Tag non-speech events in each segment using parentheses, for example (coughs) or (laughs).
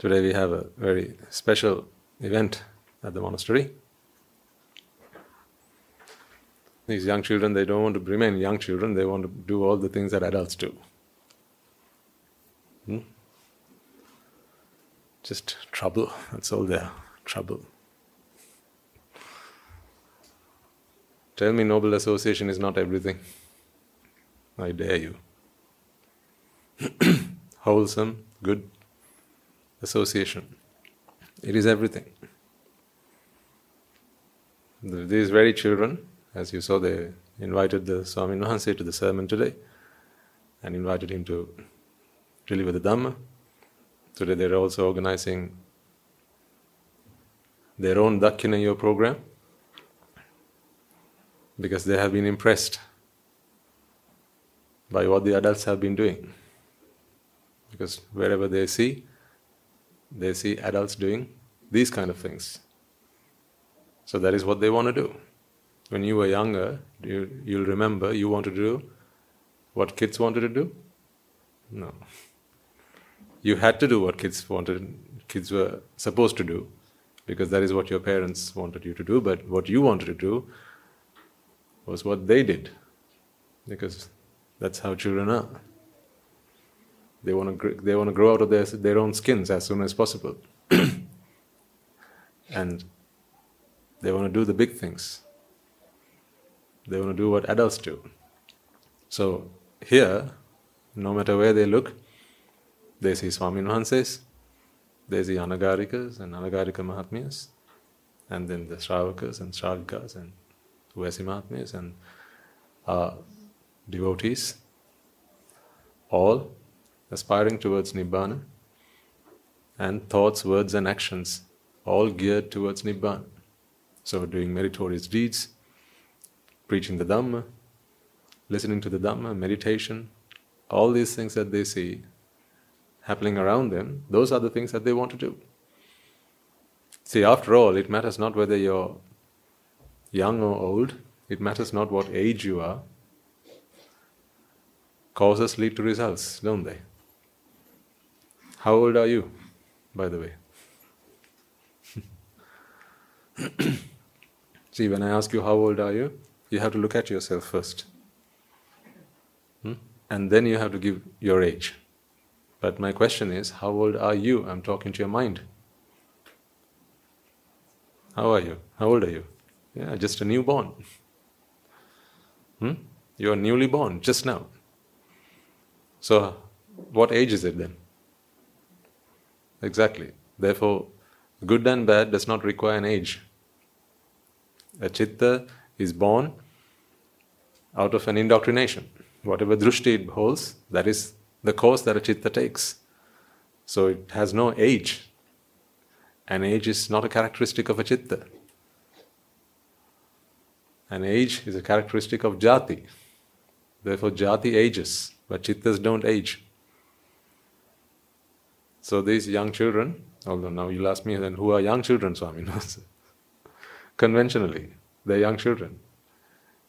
Today we have a very special event at the monastery. These young children, they don't want to remain young children, they want to do all the things that adults do. Hmm? Just trouble, that's all there. Trouble. Tell me noble association is not everything. I dare you. (clears throat) Wholesome, good association. It is everything. These very children, as you saw, they invited the Swami Wahanse to the sermon today and invited him to deliver the Dhamma. Today they're also organizing their own Dakinayo program because they have been impressed by what the adults have been doing. Because wherever they see, they see adults doing these kind of things. So that is what they want to do. When you were younger, you, you'll remember you wanted to do what kids wanted to do? No. You had to do what kids wanted, kids were supposed to do, because that is what your parents wanted you to do, but what you wanted to do was what they did, because that's how children are. They want to they want to grow out of their their own skins as soon as possible, (clears throat) and they want to do the big things. They want to do what adults do. So here, no matter where they look, they see Swami Wahanses, they see Anagarikas and Anagarika Mahatmyas, and then the Shravakas and Shravakas and Vyasi Mahatmyas and uh, devotees, all aspiring towards Nibbana, and thoughts, words, and actions all geared towards Nibbana. So, doing meritorious deeds, preaching the Dhamma, listening to the Dhamma, meditation, all these things that they see happening around them, those are the things that they want to do. See, after all, it matters not whether you're young or old, it matters not what age you are. Causes lead to results, don't they? How old are you, by the way? (coughs) See, when I ask you how old are you, you have to look at yourself first. Hmm? And then you have to give your age. But my question is, how old are you? I'm talking to your mind. How are you? How old are you? Yeah, just a newborn. Hmm? You are newly born just now. So, what age is it then? Exactly. Therefore, good and bad does not require an age. A chitta is born out of an indoctrination. Whatever drushti it holds, that is the course that a chitta takes. So it has no age. An age is not a characteristic of a chitta. An age is a characteristic of jati. Therefore, jati ages, but chittas don't age. So these young children, although now you'll ask me then who are young children, Swami? (laughs) Conventionally, they're young children.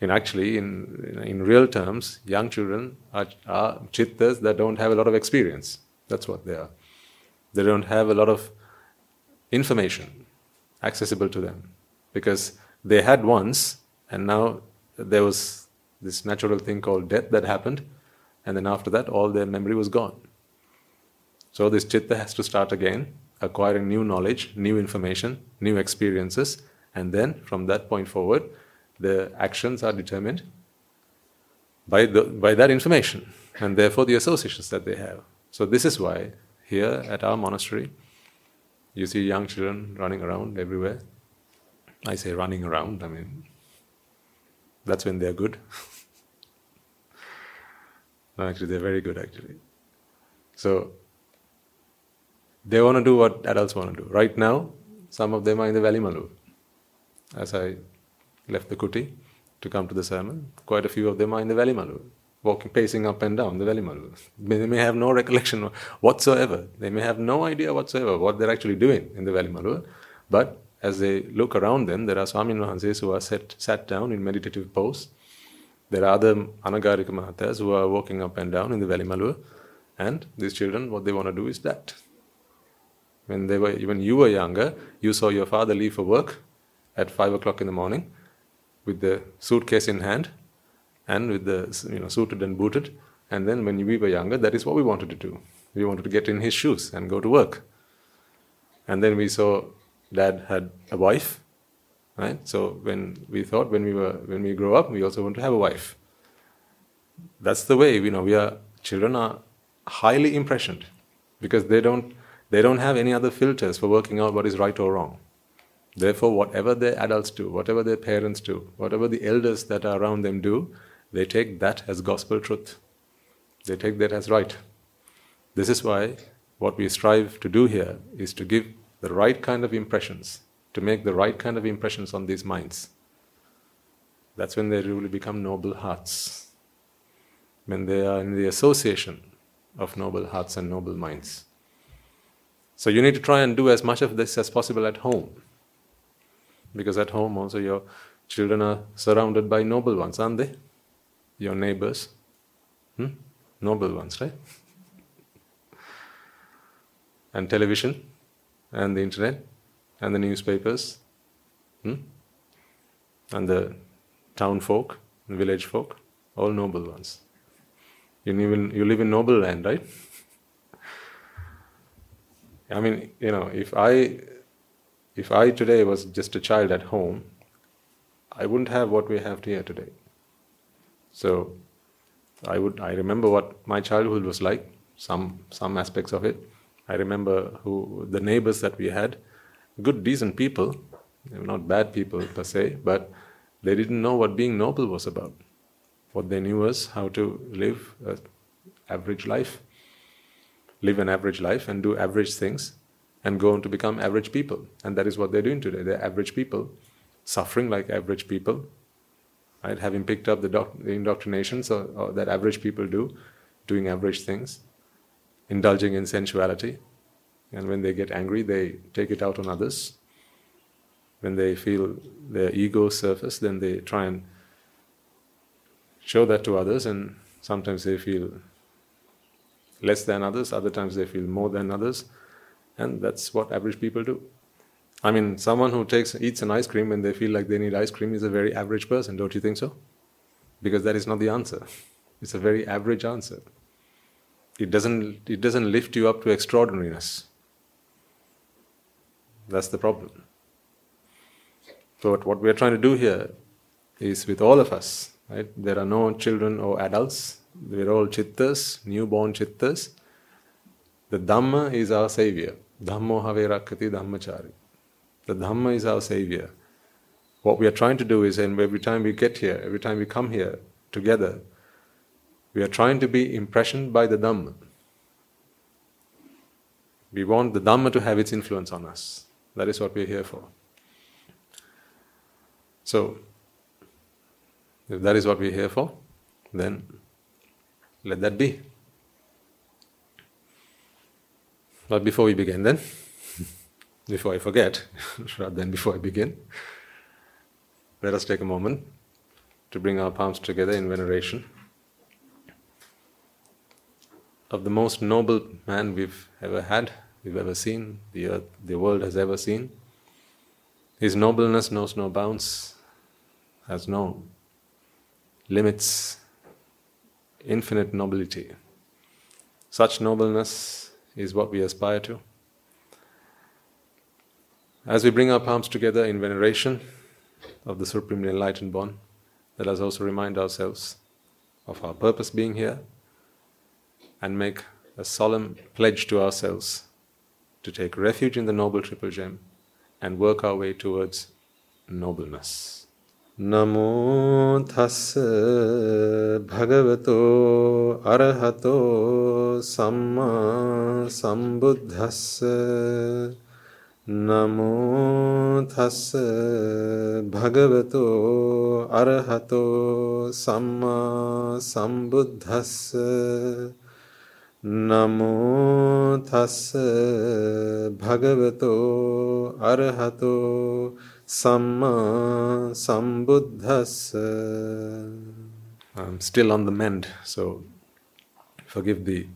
In actually, in, in real terms, young children are, are chittas that don't have a lot of experience. That's what they are. They don't have a lot of information accessible to them because they had once and now there was this natural thing called death that happened, and then after that, all their memory was gone. So this chitta has to start again, acquiring new knowledge, new information, new experiences, and then from that point forward, the actions are determined by, the, by that information, and therefore the associations that they have. So this is why here at our monastery, you see young children running around everywhere. I say running around, I mean that's when they're good. (laughs) no, actually, they're very good, actually. So, they want to do what adults want to do. Right now, some of them are in the Valley Malu. As I left the kuti to come to the sermon, quite a few of them are in the Valley Malu, walking, pacing up and down the Valley Malu. They may have no recollection whatsoever. They may have no idea whatsoever what they're actually doing in the Valley Malu, but as they look around them, there are Swami Wahanses who are set, sat down in meditative pose. There are other Anagarika Mahatas who are walking up and down in the Valley Malu. And these children, what they want to do is that. When they were when you were younger, you saw your father leave for work at five o'clock in the morning with the suitcase in hand and with the you know suited and booted. And then when we were younger, that is what we wanted to do. We wanted to get in his shoes and go to work. And then we saw dad had a wife, right? So when we thought when we were when we grow up, we also want to have a wife. That's the way you know we are. Children are highly impressioned because they don't they don't have any other filters for working out what is right or wrong. Therefore, whatever their adults do, whatever their parents do, whatever the elders that are around them do, they take that as gospel truth. They take that as right. This is why what we strive to do here is to give the right kind of impressions, to make the right kind of impressions on these minds. That's when they really become noble hearts. When they are in the association of noble hearts and noble minds. So you need to try and do as much of this as possible at home. Because at home also your children are surrounded by noble ones, aren't they? Your neighbors. Hmm? Noble ones, right? and television, and the internet, and the newspapers, hmm? and the town folk, village folk, all noble ones. You live in, you live in noble land, right? I mean, you know, if I if I today was just a child at home, I wouldn't have what we have here today. So I would I remember what my childhood was like, some some aspects of it. I remember who the neighbors that we had, good decent people, not bad people per se, but they didn't know what being noble was about. What they knew was how to live an average life, live an average life and do average things and go on to become average people. And that is what they're doing today. They're average people, suffering like average people, right? Having picked up the, doc- the indoctrination so, that average people do, doing average things, indulging in sensuality. And when they get angry, they take it out on others. When they feel their ego surface, then they try and show that to others, and sometimes they feel less than others, other times they feel more than others, and that's what average people do. I mean, someone who takes eats an ice cream when they feel like they need ice cream is a very average person, don't you think so? Because that is not the answer. It's a very average answer. It doesn't it doesn't lift you up to extraordinariness. That's the problem. So what we are trying to do here is with all of us, Right? There are no children or adults. We're all chittas, newborn chittas. The Dhamma is our savior. Dhammo have rakkati dhammachari. The Dhamma is our savior. What we are trying to do is, and every time we get here, every time we come here together, we are trying to be impressioned by the Dhamma. We want the Dhamma to have its influence on us. That is what we are here for. So, if that is what we're here for, then let that be. But before we begin, then, (laughs) before I forget, (laughs) rather than before I begin, let us take a moment to bring our palms together in veneration of the most noble man we've ever had, we've ever seen, the earth, the world has ever seen. His nobleness knows no bounds, has no limits infinite nobility. Such nobleness is what we aspire to. As we bring our palms together in veneration of the Supremely Enlightened One, let us also remind ourselves of our purpose being here and make a solemn pledge to ourselves to take refuge in the Noble Triple Gem and work our way towards nobleness. නමෝ තස්ස භගවතෝ අරහතෝ සම්මා සම්බුද්දස්ස. නමෝ තස්ස භගවතෝ අරහතෝ සම්මා සම්බුද්දස්ස. නමෝ තස්ස භගවතෝ අරහතෝ Samma Sambuddhassa. I'm still on the mend, so forgive the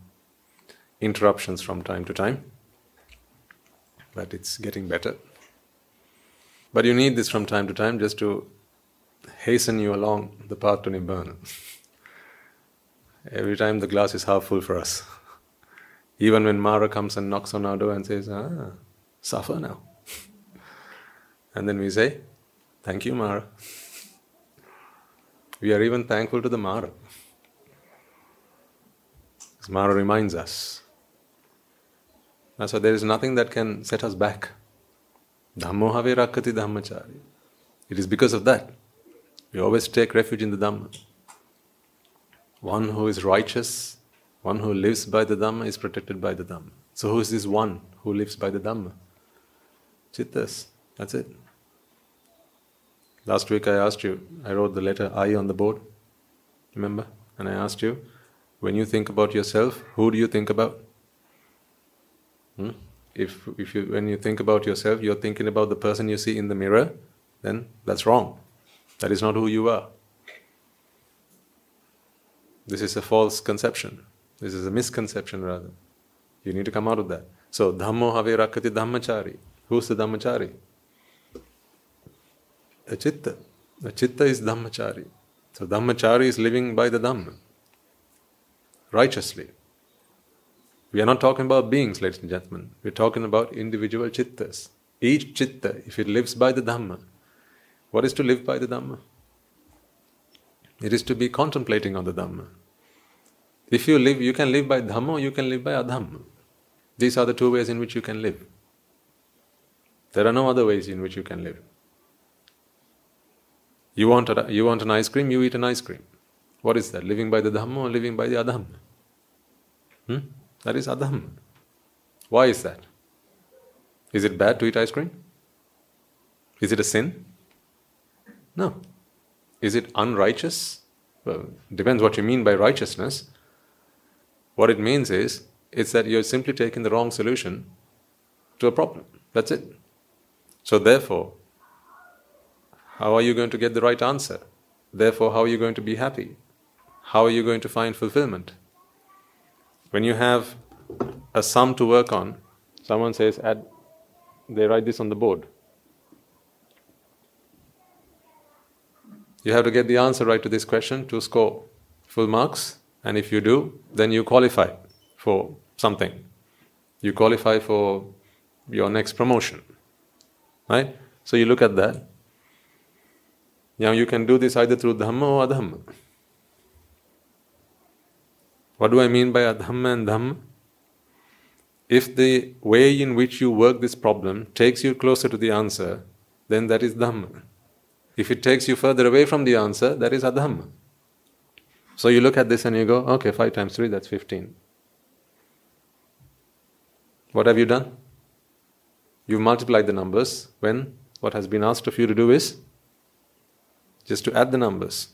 interruptions from time to time. but it's getting better. But you need this from time to time just to hasten you along the path to Nibbana. Every time the glass is half full for us. Even when Mara comes and knocks on our door and says, Ah, suffer now. And then we say, Thank you, Mara. (laughs) we are even thankful to the Mara. Because Mara reminds us. That's why there is nothing that can set us back. Dhammo have rakkati dhammachari. It is because of that. We always take refuge in the Dhamma. One who is righteous, one who lives by the Dhamma is protected by the Dhamma. So who is this one who lives by the Dhamma? Chittas. That's it. Last week I asked you, I wrote the letter I on the board, remember? And I asked you, when you think about yourself, who do you think about? Hmm? If, if you, when you think about yourself, you're thinking about the person you see in the mirror, then that's wrong. That is not who you are. This is a false conception. This is a misconception, rather. You need to come out of that. So, Dhammo have rakkati dhammachari. Who's the dhammachari? A chitta. A chitta is dhammachari. So, dhammachari is living by the Dhamma, righteously. We are not talking about beings, ladies and gentlemen. We're talking about individual chittas. Each chitta, if it lives by the Dhamma, what is to live by the Dhamma? It is to be contemplating on the Dhamma. If you live, you can live by Dhamma, you can live by Adhamma. These are the two ways in which you can live. There are no other ways in which you can live. You want, a, you want an ice cream, you eat an ice cream. What is that? Living by the Dhamma or living by the Adhamma? Hmm? That is Adhamma. Why is that? Is it bad to eat ice cream? Is it a sin? No. Is it unrighteous? Well, depends what you mean by righteousness. What it means is it's that you're simply taking the wrong solution to a problem. That's it. So therefore, how are you going to get the right answer? Therefore, how are you going to be happy? How are you going to find fulfillment? When you have a sum to work on, someone says, add, they write this on the board. You have to get the answer right to this question to score full marks, and if you do, then you qualify for something. You qualify for your next promotion. Right? So you look at that. Now you can do this either through Dhamma or Adhamma. What do I mean by Adhamma and Dhamma? If the way in which you work this problem takes you closer to the answer, then that is Dhamma. If it takes you further away from the answer, that is adhamma. So you look at this and you go, okay, 5 times 3, that's 15. What have you done? You've multiplied the numbers when what has been asked of you to do is just to add the numbers.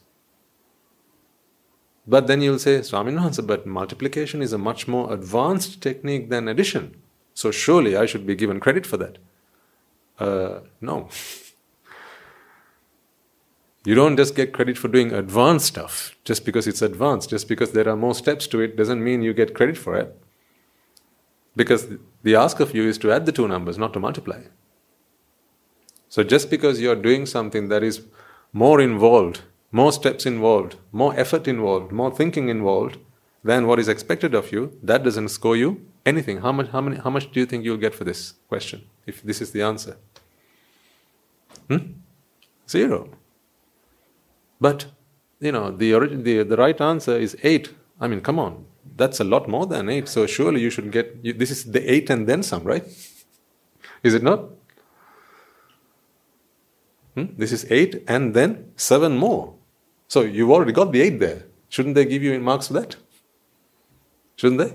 But then you'll say, Swami Wahanse, but multiplication is a much more advanced technique than addition. So surely I should be given credit for that. Uh, no. (laughs) You don't just get credit for doing advanced stuff just because it's advanced, just because there are more steps to it doesn't mean you get credit for it. Because the ask of you is to add the two numbers, not to multiply. So just because you're doing something that is more involved, more steps involved, more effort involved, more thinking involved than what is expected of you, that doesn't score you anything. How much, how, many, how much do you think you'll get for this question if this is the answer? Hmm? Zero. But, you know, the, the, the right answer is 8. I mean, come on, that's a lot more than 8. So surely you should get, you, this is the 8 and then some, right? Is it not? Hmm? This is 8 and then 7 more. So you've already got the 8 there. Shouldn't they give you marks for that? Shouldn't they?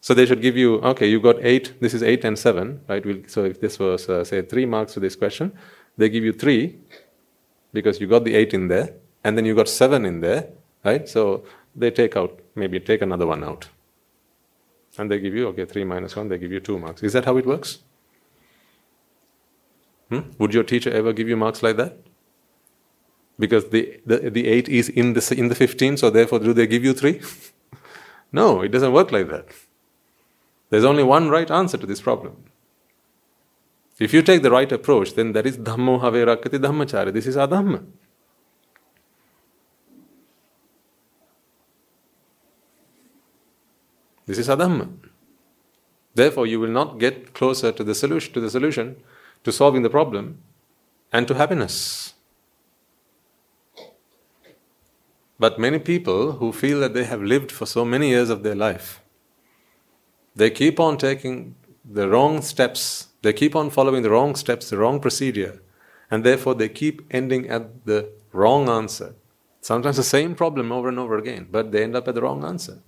So they should give you, okay, you got 8, this is 8 and 7, right? We'll, so if this was, uh, say, 3 marks for this question, they give you 3, because you got the 8 in there and then you got 7 in there, right? So they take out, maybe take another one out. And they give you, okay, 3 minus 1, they give you 2 marks. Is that how it works? Hmm? Would your teacher ever give you marks like that? Because the, the, the 8 is in the, in the 15, so therefore do they give you 3? (laughs) no, it doesn't work like that. There's only one right answer to this problem. If you take the right approach, then that is Dhammo Have Rakkati Dhammachari. This is Adhamma. This is Adhamma. Therefore, you will not get closer to the solution, to the solution, to solving the problem, and to happiness. But many people who feel that they have lived for so many years of their life, they keep on taking the wrong steps, they keep on following the wrong steps, the wrong procedure, and therefore they keep ending at the wrong answer. Sometimes the same problem over and over again, but they end up at the wrong answer.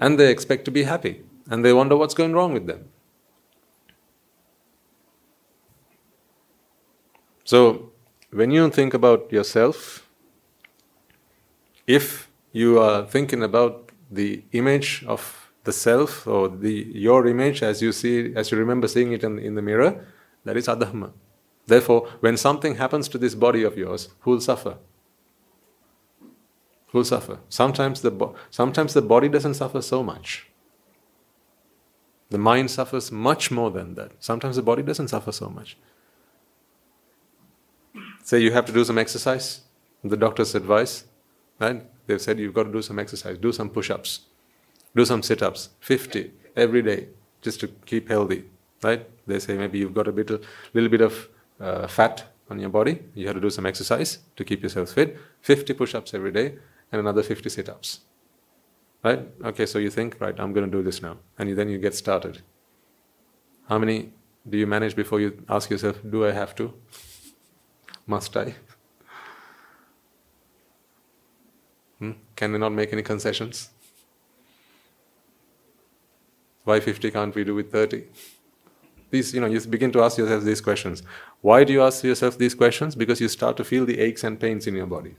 And they expect to be happy, and they wonder what's going wrong with them. So, when you think about yourself, if you are thinking about the image of the self or the your image as you see as you remember seeing it in, in the mirror, that is adhamma. Therefore, when something happens to this body of yours, who will suffer? Who will suffer? Sometimes the bo- sometimes the body doesn't suffer so much. The mind suffers much more than that. Sometimes the body doesn't suffer so much. Say you have to do some exercise, the doctor's advice, right? They've said you've got to do some exercise, do some push ups, do some sit ups, 50 every day, just to keep healthy, right? They say maybe you've got a bit, little bit of uh, fat on your body, you have to do some exercise to keep yourself fit, 50 push ups every day, and another 50 sit ups. Right? Okay, so you think, right, I'm going to do this now. And then you get started. How many do you manage before you ask yourself, do I have to? Must I? Hmm? Can we not make any concessions? Why 50 can't we do with 30? These, you know, you begin to ask yourself these questions. Why do you ask yourself these questions? Because you start to feel the aches and pains in your body.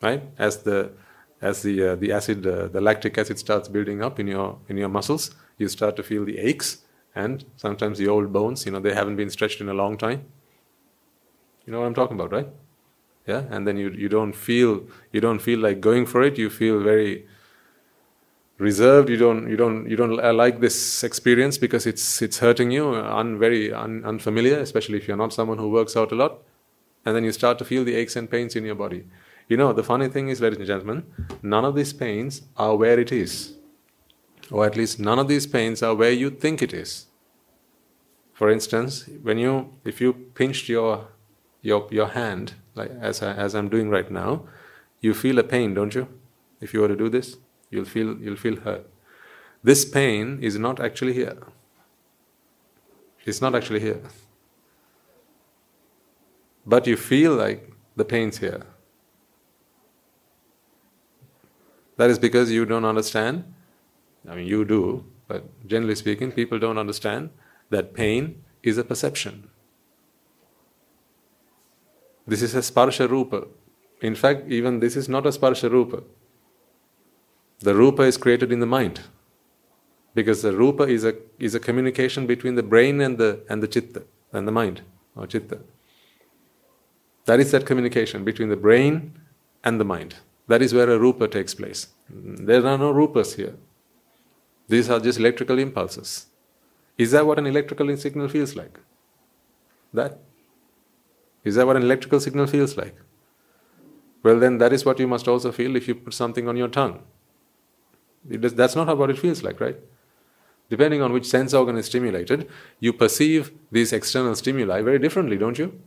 Right? As the as the uh, the acid, uh, the lactic acid starts building up in your in your muscles, you start to feel the aches and sometimes the old bones. You know, they haven't been stretched in a long time. You know what I'm talking about, right? Yeah, and then you you don't feel you don't feel like going for it. You feel very reserved. You don't you don't you don't uh, like this experience because it's it's hurting you, un, very un, unfamiliar, especially if you're not someone who works out a lot. And then you start to feel the aches and pains in your body. You know, the funny thing is, ladies and gentlemen, none of these pains are where it is. Or at least none of these pains are where you think it is. For instance, when you if you pinched your your your hand, like as I, as I'm doing right now, you feel a pain, don't you? If you were to do this, you'll feel you'll feel hurt. This pain is not actually here. It's not actually here. But you feel like the pain's here. That is because you don't understand. I mean, you do, but generally speaking, people don't understand that pain is a perception. This is a sparsha rupa. In fact, even this is not a sparsha rupa. The rupa is created in the mind. Because the rupa is a, is a communication between the brain and the, and the chitta, and the mind, or chitta. That is that communication between the brain and the mind. That is where a rupa takes place. There are no rupas here. These are just electrical impulses. Is that what an electrical signal feels like? That? Is that what an electrical signal feels like? Well, then that is what you must also feel if you put something on your tongue. Does, that's not how what it feels like, right? Depending on which sense organ is stimulated, you perceive these external stimuli very differently, don't you?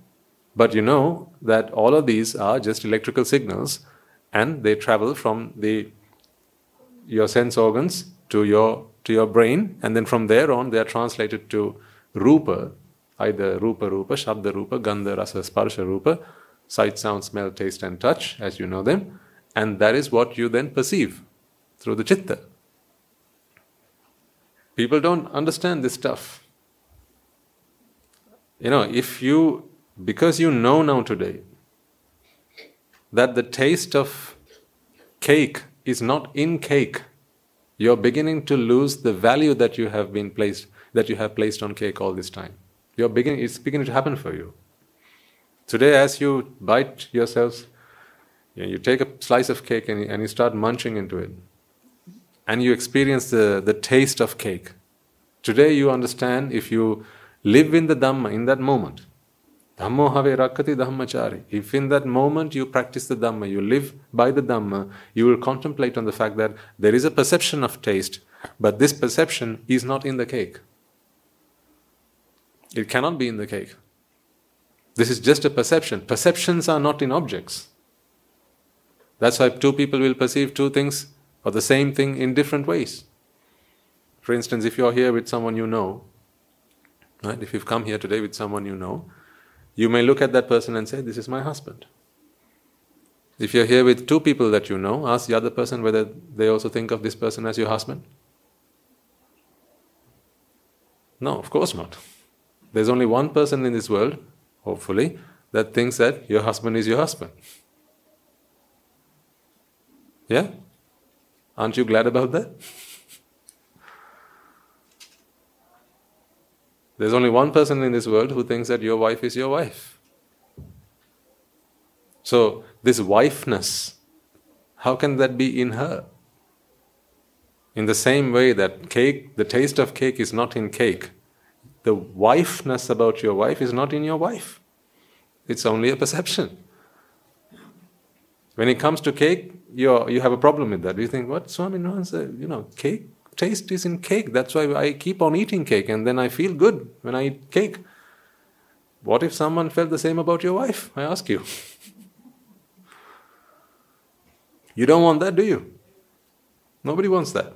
But you know that all of these are just electrical signals and they travel from the your sense organs to your to your brain and then from there on they are translated to rupa either rupa rupa shabda rupa gandha rasa sparsha rupa sight sound smell taste and touch as you know them. And that is what you then perceive through the chitta. People don't understand this stuff. You know if you because you know now today that the taste of cake is not in cake, you're beginning to lose the value that you have been placed that you have placed on cake all this time. You're beginning it's beginning to happen for you. Today as you bite yourselves, you, know, you take a slice of cake and, and you start munching into it. and you experience the, the taste of cake. Today you understand if you live in the Dhamma in that moment. Dhammo have rakkati dhammachari. If in that moment you practice the Dhamma, you live by the Dhamma, you will contemplate on the fact that there is a perception of taste, but this perception is not in the cake. It cannot be in the cake. This is just a perception. Perceptions are not in objects. That's why two people will perceive two things or the same thing in different ways. For instance, if you're here with someone you know, right, if you've come here today with someone you know, you may look at that person and say, This is my husband. If you're here with two people that you know, ask the other person whether they also think of this person as your husband. No, of course not. There's only one person in this world, hopefully, that thinks that your husband is your husband. Yeah? Aren't you glad about that? (laughs) There's only one person in this world who thinks that your wife is your wife. So, this wifeness, how can that be in her? In the same way that cake, the taste of cake is not in cake, the wifeness about your wife is not in your wife. It's only a perception. When it comes to cake, you you have a problem with that. You think, what Swami no, said, you know, cake taste is in cake. That's why I keep on eating cake, and then I feel good when I eat cake. What if someone felt the same about your wife? I ask you. (laughs) you don't want that, do you? Nobody wants that.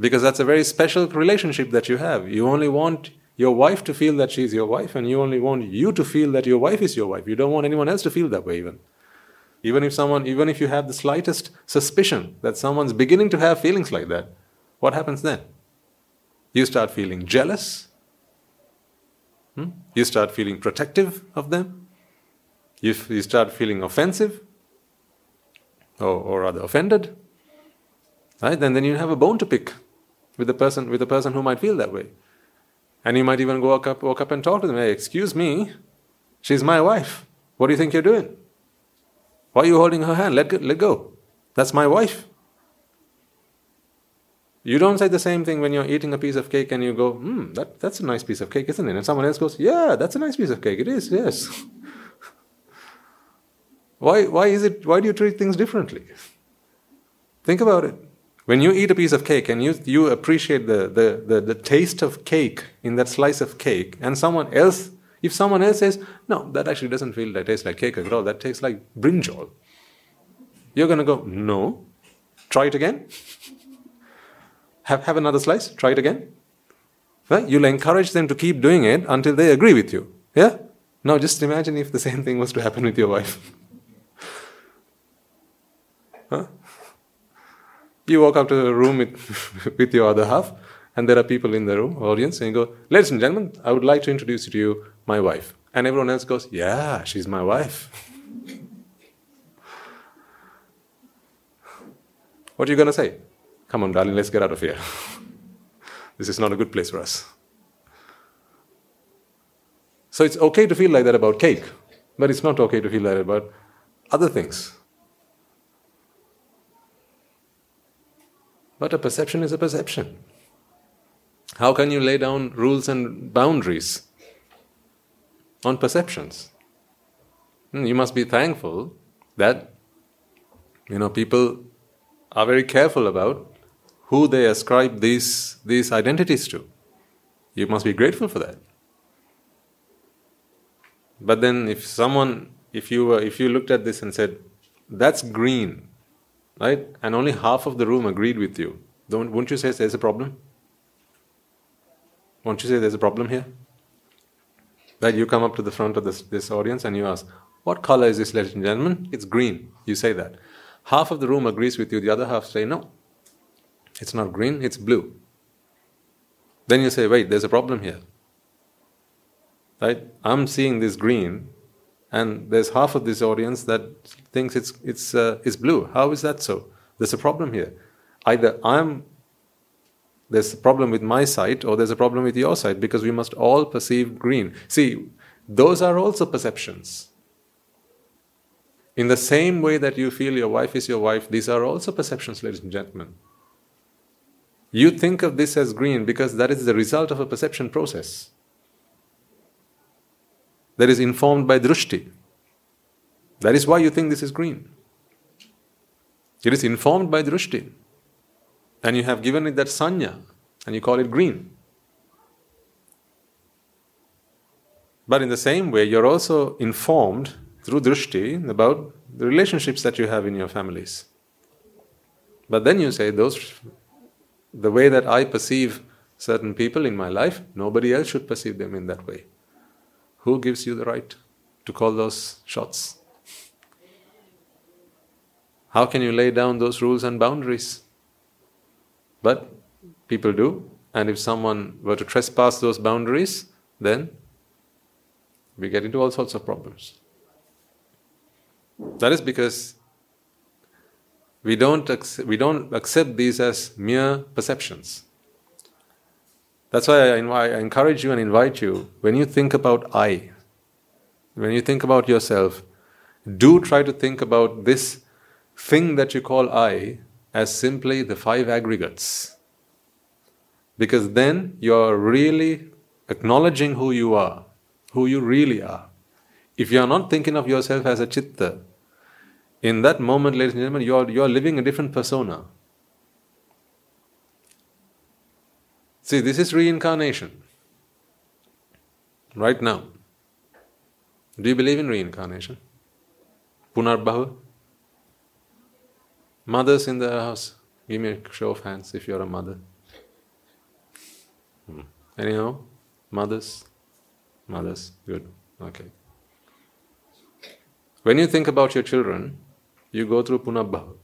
Because that's a very special relationship that you have. You only want your wife to feel that she's your wife, and you only want you to feel that your wife is your wife. You don't want anyone else to feel that way, even. Even if someone, even if you have the slightest suspicion that someone's beginning to have feelings like that, what happens then? You start feeling jealous. Hmm? You start feeling protective of them. You, you start feeling offensive, or, or rather offended. Right? And then you have a bone to pick with the person with the person who might feel that way. And you might even walk up, walk up and talk to them. Hey, excuse me, she's my wife. What do you think you're doing? Why are you holding her hand? Let go, let go. That's my wife. You don't say the same thing when you're eating a piece of cake and you go, hmm, that, that's a nice piece of cake, isn't it? And someone else goes, yeah, that's a nice piece of cake. It is, yes. (laughs) why, why is it, why do you treat things differently? Think about it. When you eat a piece of cake and you, you appreciate the, the, the, the taste of cake in that slice of cake, and someone else if someone else says, no, that actually doesn't feel that tastes like cake at all, that tastes like brinjal, you're going to go, no, try it again. (laughs) have, have another slice, try it again. Right? You'll encourage them to keep doing it until they agree with you. Yeah? Now just imagine if the same thing was to happen with your wife. (laughs) huh? You walk up to the room with, (laughs) with your other half, and there are people in the room, audience, and you go, Ladies and gentlemen, I would like to introduce to you my wife. And everyone else goes, Yeah, she's my wife. (laughs) what are you going to say? Come on, darling, let's get out of here. (laughs) this is not a good place for us. So it's okay to feel like that about cake, but it's not okay to feel like that about other things. But a perception is a perception. How can you lay down rules and boundaries on perceptions. Hmm, you must be thankful that you know people are very careful about who they ascribe these these identities to. You must be grateful for that. But then if someone if you were, if you looked at this and said, that's green, right? And only half of the room agreed with you, don't wouldn't you say there's a problem? Won't you say there's a problem here? That you come up to the front of this, this audience and you ask, What color is this, ladies and gentlemen? It's green. You say that. Half of the room agrees with you, the other half say, No, it's not green, it's blue. Then you say, Wait, there's a problem here. Right? I'm seeing this green, and there's half of this audience that thinks it's, it's, uh, it's blue. How is that so? There's a problem here. Either I'm there's a problem with my sight or there's a problem with your sight because we must all perceive green. See, those are also perceptions. In the same way that you feel your wife is your wife, these are also perceptions, ladies and gentlemen. You think of this as green because that is the result of a perception process that is informed by drushti. That is why you think this is green. It is informed by drushti. And you have given it that sanya and you call it green. But in the same way, you're also informed through drushti about the relationships that you have in your families. But then you say, those, the way that I perceive certain people in my life, nobody else should perceive them in that way. Who gives you the right to call those shots? How can you lay down those rules and boundaries? But people do, and if someone were to trespass those boundaries, then we get into all sorts of problems. That is because we don't, we don't accept these as mere perceptions. That's why I, I encourage you and invite you when you think about I, when you think about yourself, do try to think about this thing that you call I as simply the five aggregates. Because then you're really acknowledging who you are, who you really are. If you are not thinking of yourself as a chitta, in that moment, ladies and gentlemen, you are, you are living a different persona. See, this is reincarnation. Right now. Do you believe in reincarnation? Punarbhava? Mothers in the house, give me a show of hands if you're a mother. Hmm. Anyhow, mothers? Mothers, good. Okay. When you think about your children, you go through punarbhava.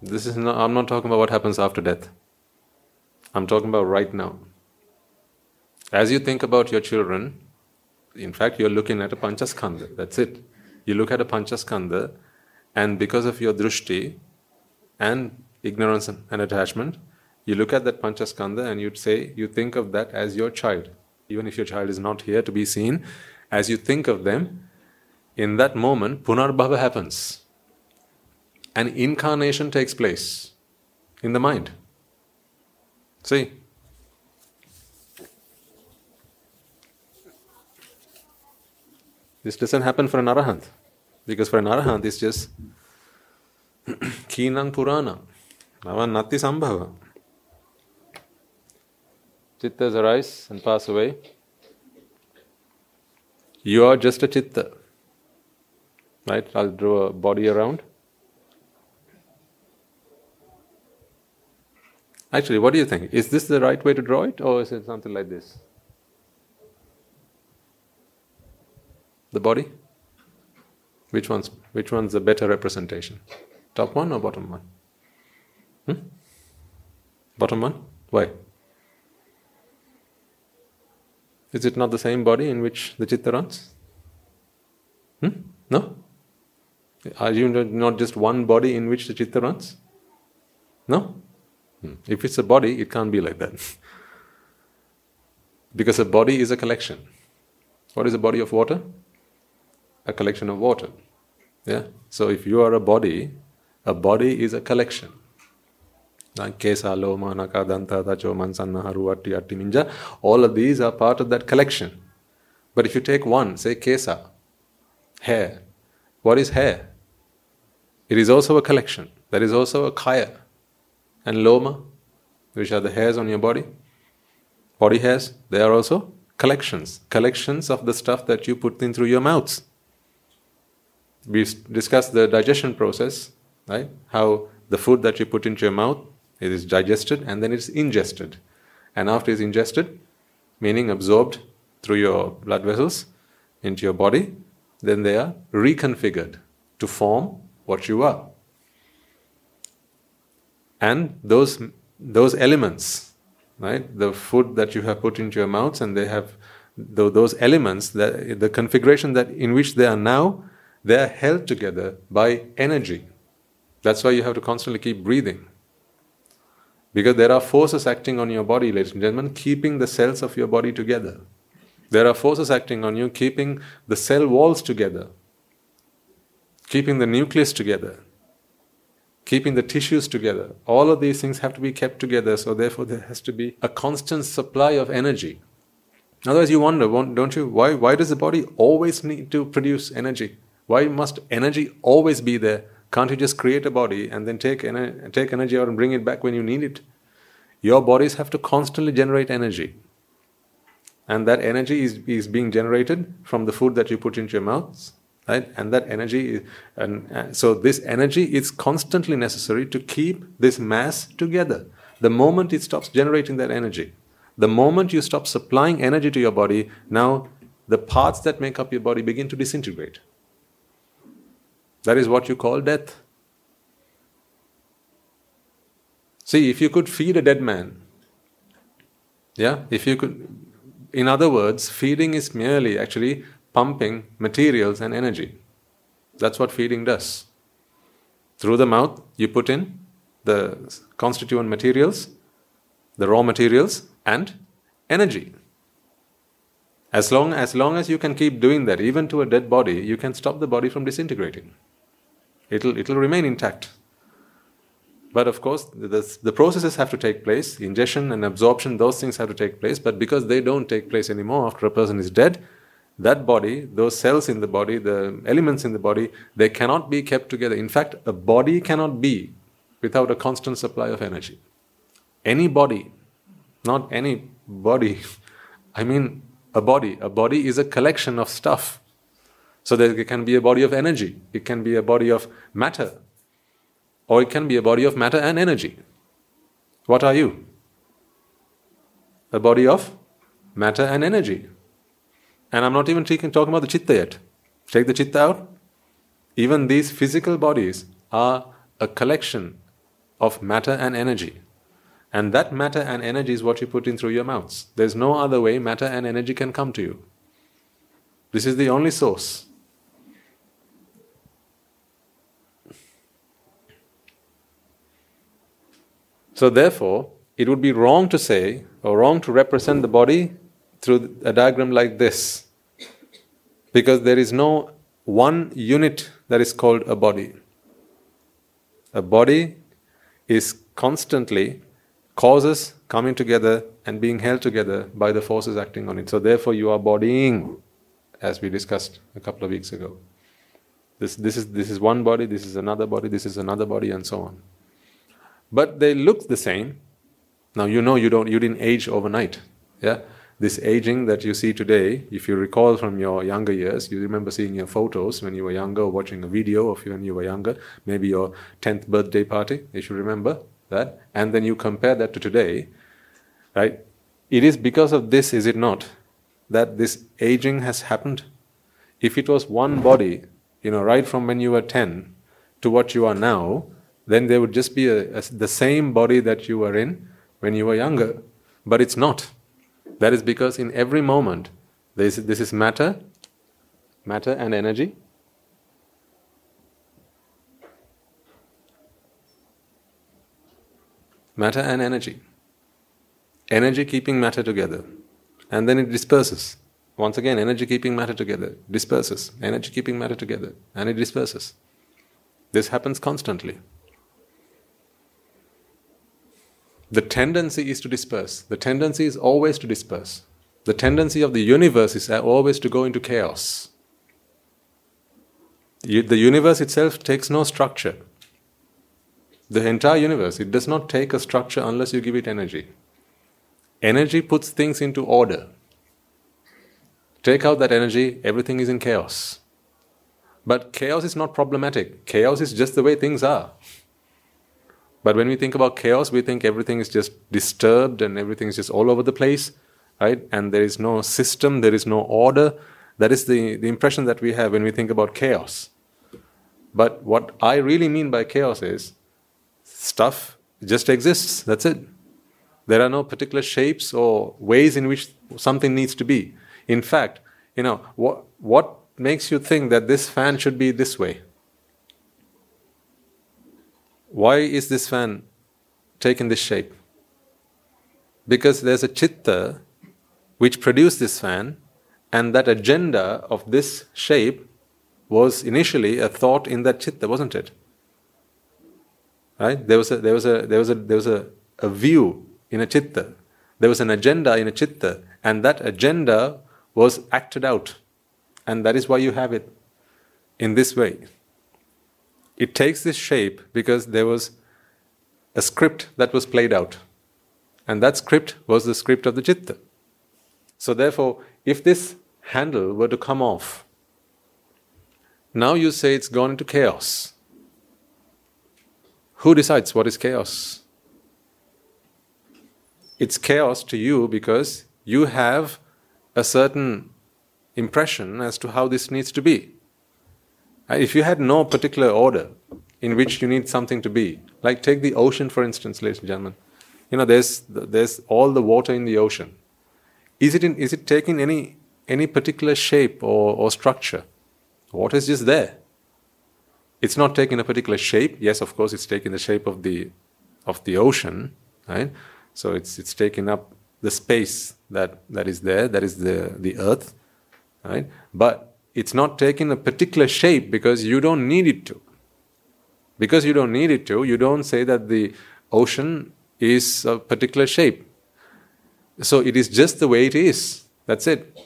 This is not, I'm not talking about what happens after death. I'm talking about right now. As you think about your children, in fact, you're looking at a panchaskanda. That's it. You look at a panchaskanda, and because of your drushti and ignorance and attachment, you look at that panchaskanda and you'd say, you think of that as your child. Even if your child is not here to be seen, as you think of them, in that moment, punarbhava happens. An incarnation takes place in the mind. See? This doesn't happen for an arahant. Because for an arahant, it's just (clears throat) keenang purana. Nati sambhava. Chittas arise and pass away. You are just a chitta. Right? I'll draw a body around. Actually, what do you think? Is this the right way to draw it, or is it something like this? The body? Which one's which one's the better representation? Top one or bottom one? Hmm? Bottom one? Why? Is it not the same body in which the chitta runs? Hmm? No? Are you not just one body in which the chitta runs? No? Hmm. If it's a body, it can't be like that. (laughs) because a body is a collection. What is a body of water? A collection of water. Yeah? So if you are a body, a body is a collection. All of these are part of that collection. But if you take one, say Kesa, hair, what is hair? It is also a collection. There is also a kaya and loma, which are the hairs on your body. Body hairs, they are also collections. Collections of the stuff that you put in through your mouths. We've discussed the digestion process, right? How the food that you put into your mouth, it is digested and then it's ingested. And after it's ingested, meaning absorbed through your blood vessels into your body, then they are reconfigured to form what you are. And those, those elements, right, the food that you have put into your mouths, and they have those elements, that, the configuration that in which they are now, they are held together by energy. That's why you have to constantly keep breathing. Because there are forces acting on your body, ladies and gentlemen, keeping the cells of your body together. There are forces acting on you, keeping the cell walls together, keeping the nucleus together, keeping the tissues together. All of these things have to be kept together, so therefore there has to be a constant supply of energy. Otherwise, you wonder, don't you, why, why does the body always need to produce energy? Why must energy always be there? Can't you just create a body and then take, ener- take energy out and bring it back when you need it? Your bodies have to constantly generate energy. And that energy is, is being generated from the food that you put into your mouths. Right? And that energy, is, and uh, so this energy is constantly necessary to keep this mass together. The moment it stops generating that energy, the moment you stop supplying energy to your body, now the parts that make up your body begin to disintegrate. That is what you call death. See, if you could feed a dead man, yeah, if you could, in other words, feeding is merely actually pumping materials and energy. That's what feeding does. Through the mouth, you put in the constituent materials, the raw materials, and energy. As long, as long as you can keep doing that, even to a dead body, you can stop the body from disintegrating. It'll, it'll remain intact. But of course, the, the processes have to take place. Ingestion and absorption, those things have to take place. But because they don't take place anymore after a person is dead, that body, those cells in the body, the elements in the body, they cannot be kept together. In fact, a body cannot be without a constant supply of energy. Any body, not any body, (laughs) I mean a body. A body is a collection of stuff. So there can be a body of energy, it can be a body of matter, or it can be a body of matter and energy. What are you? A body of matter and energy. And I'm not even talking about the chitta yet. Take the chitta out. Even these physical bodies are a collection of matter and energy. And that matter and energy is what you put in through your mouths. There's no other way matter and energy can come to you. This is the only source. So, therefore, it would be wrong to say or wrong to represent the body through a diagram like this because there is no one unit that is called a body. A body is constantly causes coming together and being held together by the forces acting on it. So, therefore, you are bodying, as we discussed a couple of weeks ago. This, this, is, this is one body, this is another body, this is another body, and so on but they look the same. Now you know you don't you didn't age overnight. Yeah? This aging that you see today, if you recall from your younger years, you remember seeing your photos when you were younger, watching a video of when you were younger, maybe your 10th birthday party, if you remember that, and then you compare that to today, right? It is because of this, is it not, that this aging has happened? If it was one body, you know, right from when you were 10 to what you are now, then there would just be a, a, the same body that you were in when you were younger. But it's not. That is because in every moment, this, this is matter, matter and energy. Matter and energy. Energy keeping matter together. And then it disperses. Once again, energy keeping matter together, disperses. Energy keeping matter together, and it disperses. This happens constantly. The tendency is to disperse. The tendency is always to disperse. The tendency of the universe is always to go into chaos. The universe itself takes no structure. The entire universe, it does not take a structure unless you give it energy. Energy puts things into order. Take out that energy, everything is in chaos. But chaos is not problematic. Chaos is just the way things are. But when we think about chaos, we think everything is just disturbed and everything is just all over the place, right? And there is no system, there is no order. That is the, the impression that we have when we think about chaos. But what I really mean by chaos is stuff just exists, that's it. There are no particular shapes or ways in which something needs to be. In fact, you know, what, what makes you think that this fan should be this way? Why is this fan taken this shape? Because there's a chitta which produced this fan, and that agenda of this shape was initially a thought in that chitta, wasn't it? Right? There was a there was a there was a there was a, a view in a chitta. There was an agenda in a chitta, and that agenda was acted out. And that is why you have it in this way. It takes this shape because there was a script that was played out. And that script was the script of the chitta. So, therefore, if this handle were to come off, now you say it's gone into chaos. Who decides what is chaos? It's chaos to you because you have a certain impression as to how this needs to be. Uh, if you had no particular order in which you need something to be, like take the ocean for instance, ladies and gentlemen, you know there's there's all the water in the ocean. Is it in, is it taking any any particular shape or, or structure? Water is just there. It's not taking a particular shape. Yes, of course, it's taking the shape of the of the ocean, right? So it's it's taking up the space that, that is there, that is the, the earth, right? But it's not taking a particular shape because you don't need it to. Because you don't need it to, you don't say that the ocean is a particular shape. So it is just the way it is. That's it.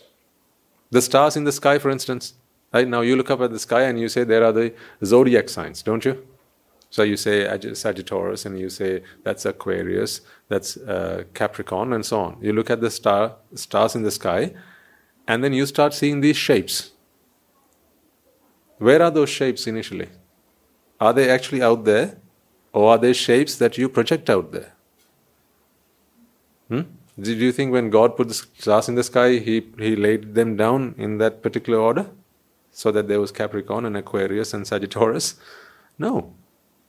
The stars in the sky, for instance, right now you look up at the sky and you say there are the zodiac signs, don't you? So you say Sagittarius and you say that's Aquarius, that's uh, Capricorn, and so on. You look at the star, stars in the sky, and then you start seeing these shapes. Where are those shapes initially? Are they actually out there, or are they shapes that you project out there? Hmm? Did you think when God put the stars in the sky, he, he laid them down in that particular order? So that there was Capricorn and Aquarius and Sagittarius? No.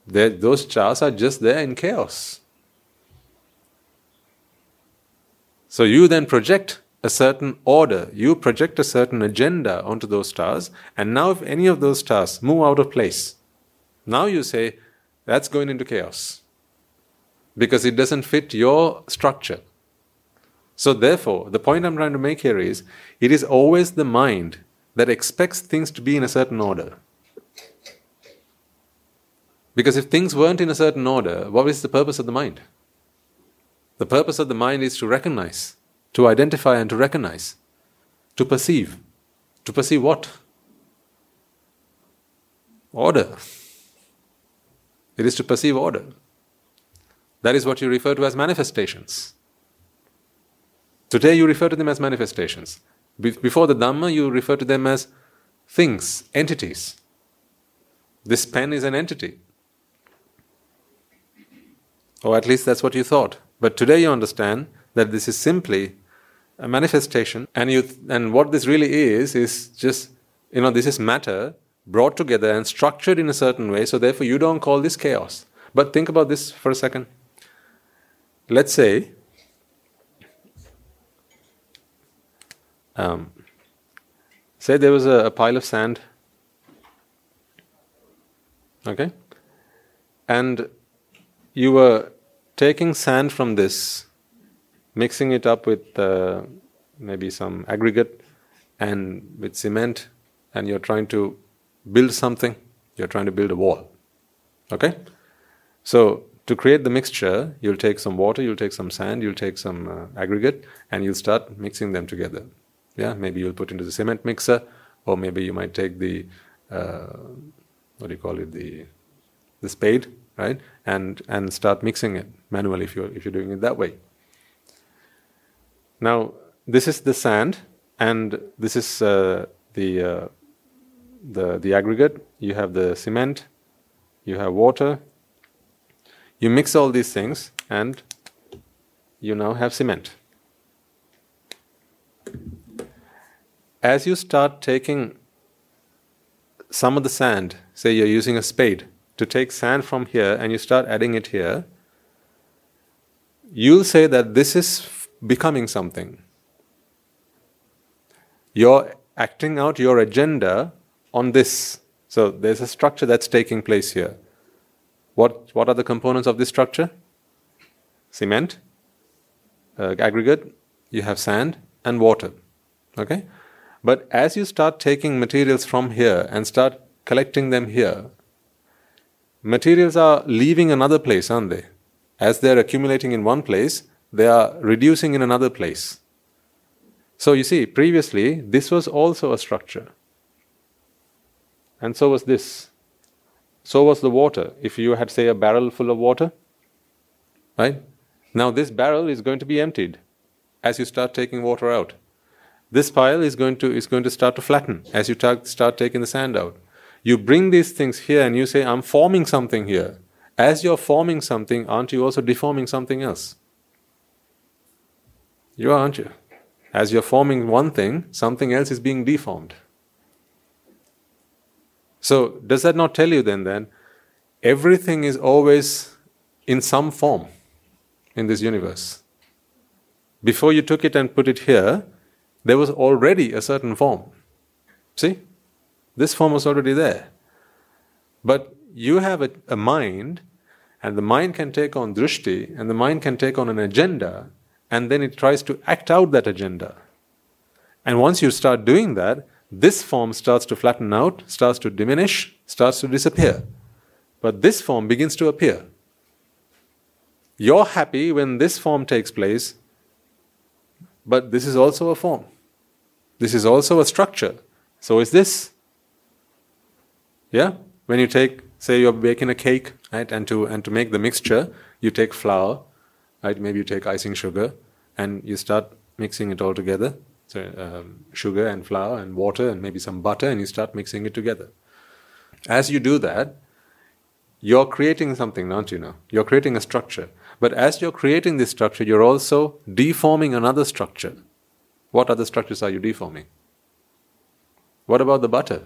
They're, those stars are just there in chaos. So you then project a certain order, you project a certain agenda onto those stars, and now if any of those stars move out of place, now you say that's going into chaos because it doesn't fit your structure. So, therefore, the point I'm trying to make here is it is always the mind that expects things to be in a certain order. Because if things weren't in a certain order, what is the purpose of the mind? The purpose of the mind is to recognize, to identify and to recognize, to perceive. To perceive what? Order. It is to perceive order. That is what you refer to as manifestations. Today you refer to them as manifestations. Before the Dhamma, you refer to them as things, entities. This pen is an entity. Or at least that's what you thought. But today you understand that this is simply a manifestation, and you and what this really is is just you know this is matter brought together and structured in a certain way. So therefore, you don't call this chaos. But think about this for a second. Let's say. Um, say there was a, a pile of sand okay and you were taking sand from this, mixing it up with uh, maybe some aggregate and with cement, and you're trying to build something, you're trying to build a wall. Okay? So, to create the mixture, you'll take some water, you'll take some sand, you'll take some uh, aggregate, and you'll start mixing them together. Yeah, maybe you'll put into the cement mixer, or maybe you might take the uh, what do you call it, the the spade, right? And and start mixing it manually if you're if you're doing it that way. Now this is the sand, and this is uh, the uh, the the aggregate. You have the cement, you have water. You mix all these things, and you now have cement. As you start taking some of the sand, say you're using a spade, to take sand from here and you start adding it here, you'll say that this is becoming something. You're acting out your agenda on this. So there's a structure that's taking place here. What, what are the components of this structure? Cement, uh, aggregate, you have sand, and water. Okay? But as you start taking materials from here and start collecting them here, materials are leaving another place, aren't they? As they're accumulating in one place, they are reducing in another place. So you see, previously, this was also a structure. And so was this. So was the water. If you had, say, a barrel full of water, right? Now this barrel is going to be emptied as you start taking water out. This pile is going to, is going to start to flatten as you start taking the sand out. You bring these things here and you say, I'm forming something here. As you're forming something, aren't you also deforming something else? You are, aren't you? As you're forming one thing, something else is being deformed. So, does that not tell you then that everything is always in some form in this universe? Before you took it and put it here, there was already a certain form. See? This form was already there. But you have a, a mind, and the mind can take on drishti, and the mind can take on an agenda, and then it tries to act out that agenda. And once you start doing that, this form starts to flatten out, starts to diminish, starts to disappear. But this form begins to appear. You're happy when this form takes place, but this is also a form. This is also a structure. So is this. Yeah? When you take, say you're baking a cake, right, and to and to make the mixture, you take flour, right? Maybe you take icing sugar, and you start mixing it all together so um, sugar and flour and water and maybe some butter, and you start mixing it together. As you do that, you're creating something, don't you know? You're creating a structure. But as you're creating this structure, you're also deforming another structure. What other structures are you deforming? What about the butter?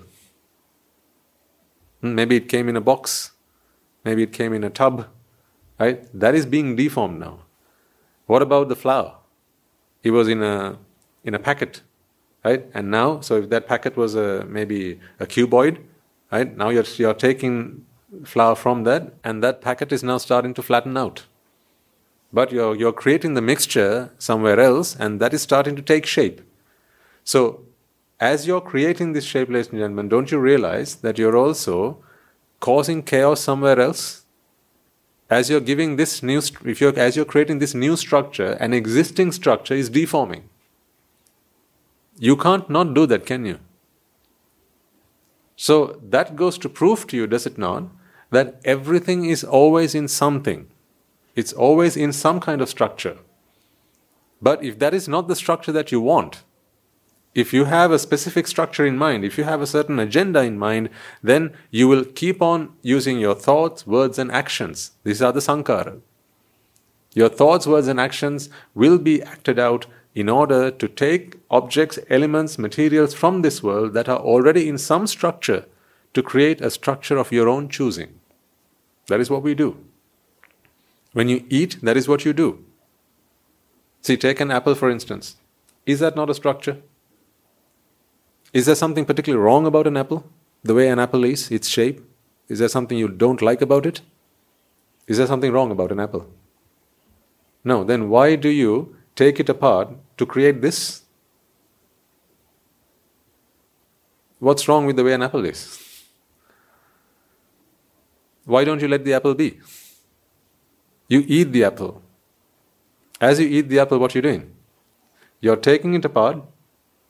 Hmm, maybe it came in a box. Maybe it came in a tub. Right? That is being deformed now. What about the flour? It was in a in a packet, right? And now, so if that packet was a, maybe a cuboid, right? Now you're, you're taking flour from that, and that packet is now starting to flatten out. But you're, you're creating the mixture somewhere else, and that is starting to take shape. So, as you're creating this shape, ladies and gentlemen, don't you realize that you're also causing chaos somewhere else? As you're giving this new, if you're, as you're creating this new structure, an existing structure is deforming. You can't not do that, can you? So that goes to prove to you, does it not, that everything is always in something. It's always in some kind of structure. But if that is not the structure that you want, if you have a specific structure in mind, if you have a certain agenda in mind, then you will keep on using your thoughts, words, and actions. These are the sankara. Your thoughts, words, and actions will be acted out in order to take objects, elements, materials from this world that are already in some structure to create a structure of your own choosing. That is what we do. When you eat, that is what you do. See, take an apple for instance. Is that not a structure? Is there something particularly wrong about an apple? The way an apple is, its shape? Is there something you don't like about it? Is there something wrong about an apple? No, then why do you take it apart to create this? What's wrong with the way an apple is? Why don't you let the apple be? You eat the apple. As you eat the apple, what are you doing? You're taking it apart,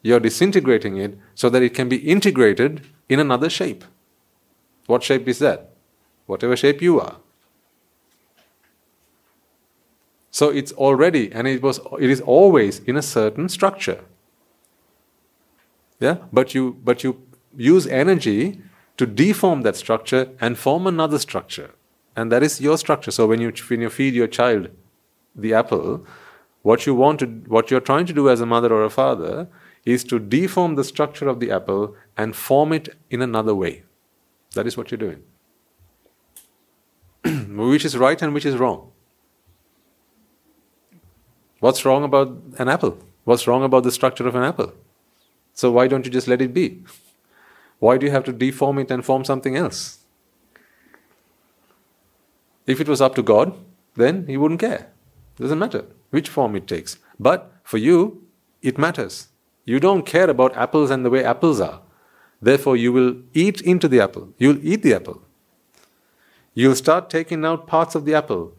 you're disintegrating it so that it can be integrated in another shape. What shape is that? Whatever shape you are. So it's already, and it was, it is always in a certain structure. Yeah, but you, but you use energy to deform that structure and form another structure, and that is your structure. So when you when you feed your child the apple, what you want to, what you're trying to do as a mother or a father, is to deform the structure of the apple and form it in another way. That is what you're doing. (clears throat) which is right and which is wrong. What's wrong about an apple? What's wrong about the structure of an apple? So why don't you just let it be? Why do you have to deform it and form something else? If it was up to God, then He wouldn't care. It doesn't matter which form it takes. But for you, it matters. You don't care about apples and the way apples are. Therefore, you will eat into the apple. You'll eat the apple. You'll start taking out parts of the apple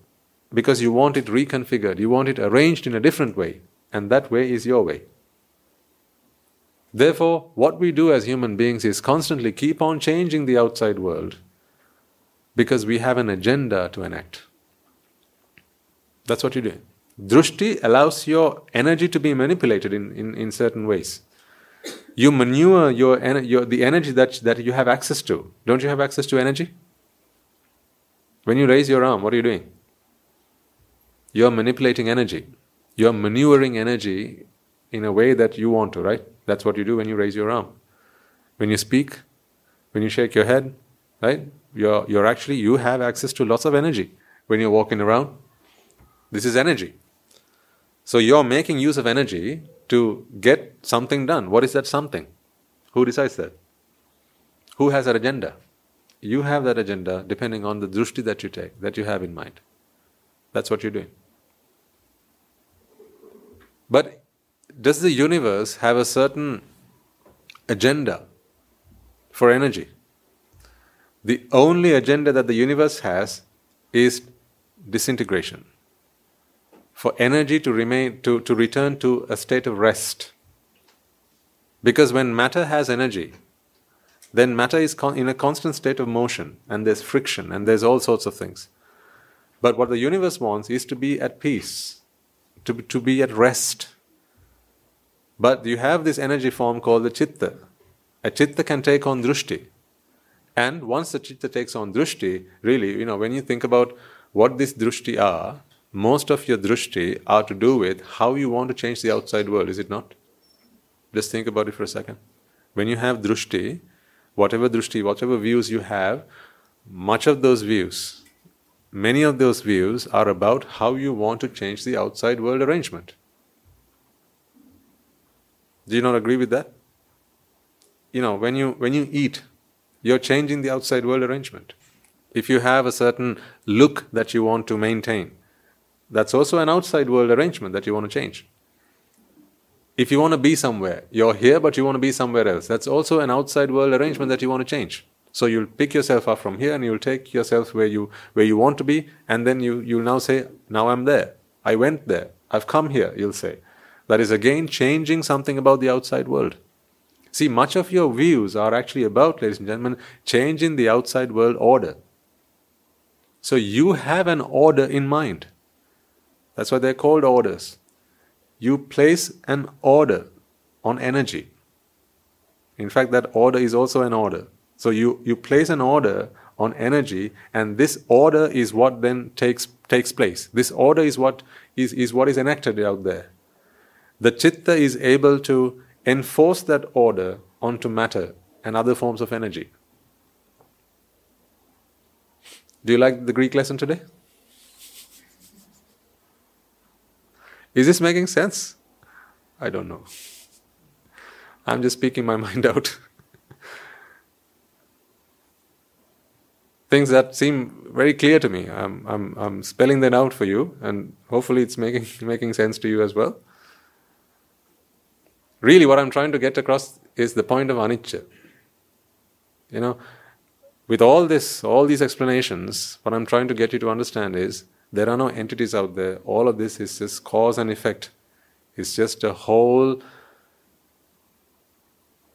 because you want it reconfigured, you want it arranged in a different way, and that way is your way. Therefore, what we do as human beings is constantly keep on changing the outside world because we have an agenda to enact. That's what you do. Drushti allows your energy to be manipulated in, in, in certain ways. You manure your, your the energy that, that you have access to. Don't you have access to energy? When you raise your arm, what are you doing? You're manipulating energy. You're maneuvering energy in a way that you want to, right? That's what you do when you raise your arm. When you speak, when you shake your head, right? You're, you're actually, you have access to lots of energy when you're walking around. This is energy. So you're making use of energy to get something done. What is that something? Who decides that? Who has that agenda? You have that agenda depending on the drushti that you take, that you have in mind. That's what you're doing. But does the universe have a certain agenda for energy? The only agenda that the universe has is disintegration. For energy to remain to, to return to a state of rest. Because when matter has energy, then matter is con- in a constant state of motion and there's friction and there's all sorts of things. But what the universe wants is to be at peace, to be, to be at rest. But you have this energy form called the chitta. A chitta can take on drushti. And once the chitta takes on drushti, really, you know, when you think about what these drushti are, most of your drushti are to do with how you want to change the outside world, is it not? Just think about it for a second. When you have drushti, whatever drushti, whatever views you have, much of those views, many of those views are about how you want to change the outside world arrangement. Do you not agree with that? You know, when you when you eat, you're changing the outside world arrangement. If you have a certain look that you want to maintain, that's also an outside world arrangement that you want to change. If you want to be somewhere, you're here but you want to be somewhere else, that's also an outside world arrangement that you want to change. So you'll pick yourself up from here and you'll take yourself where you where you want to be, and then you you'll now say, Now I'm there. I went there. I've come here, you'll say. That is again changing something about the outside world. See, much of your views are actually about, ladies and gentlemen, changing the outside world order. So you have an order in mind. That's why they're called orders. You place an order on energy. In fact, that order is also an order. So you, you place an order on energy, and this order is what then takes takes place. This order is what is, is what is enacted out there. The chitta is able to enforce that order onto matter and other forms of energy. Do you like the Greek lesson today? Is this making sense? I don't know. I'm just speaking my (laughs) mind out. Things that seem very clear to me. I'm, I'm, I'm spelling them out for you, and hopefully it's making, (laughs) making sense to you as well. Really, what I'm trying to get across is the point of anicca. You know, with all this, all these explanations, what I'm trying to get you to understand is there are no entities out there. All of this is just cause and effect. It's just a whole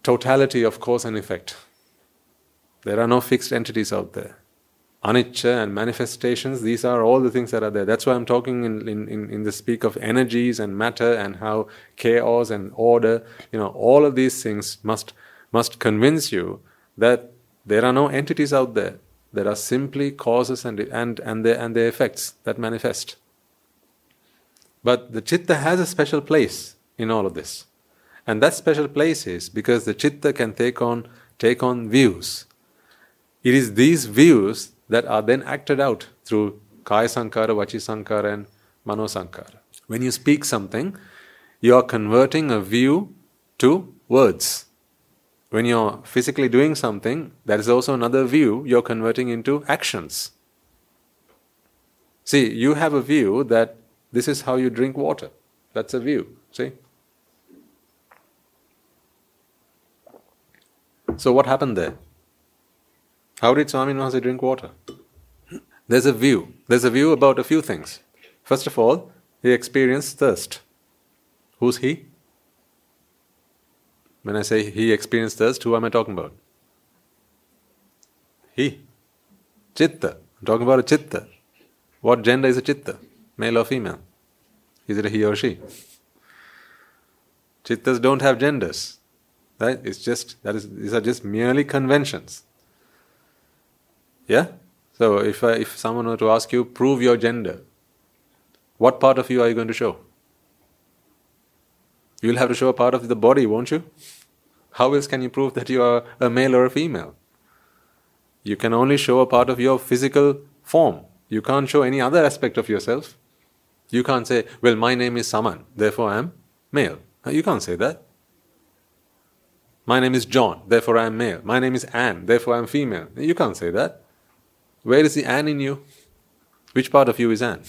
totality of cause and effect. There are no fixed entities out there. Anicca and manifestations, these are all the things that are there. That's why I'm talking in, in, in the speak of energies and matter and how chaos and order, you know, all of these things must, must convince you that there are no entities out there. There are simply causes and, and, and, their, and their effects that manifest. But the chitta has a special place in all of this. And that special place is because the chitta can take on, take on views. It is these views that are then acted out through kaya sankara, vachi sankara, and mano sankara. When you speak something, you are converting a view to words. When you're physically doing something, that is also another view you're converting into actions. See, you have a view that this is how you drink water. That's a view, see? So, what happened there? How did Swami Maharaj drink water? There's a view. There's a view about a few things. First of all, he experienced thirst. Who's he? When I say he experienced thirst, who am I talking about? He. Chitta. I'm talking about a chitta. What gender is a chitta? Male or female? Is it a he or she? Chittas don't have genders. Right? It's just that is these are just merely conventions. Yeah? So if I, if someone were to ask you, prove your gender, what part of you are you going to show? You'll have to show a part of the body, won't you? How else can you prove that you are a male or a female? You can only show a part of your physical form. You can't show any other aspect of yourself. You can't say, well, my name is Saman, therefore I am male. You can't say that. My name is John, therefore I am male. My name is Anne, therefore I am female. You can't say that. Where is the Anne in you? Which part of you is Anne?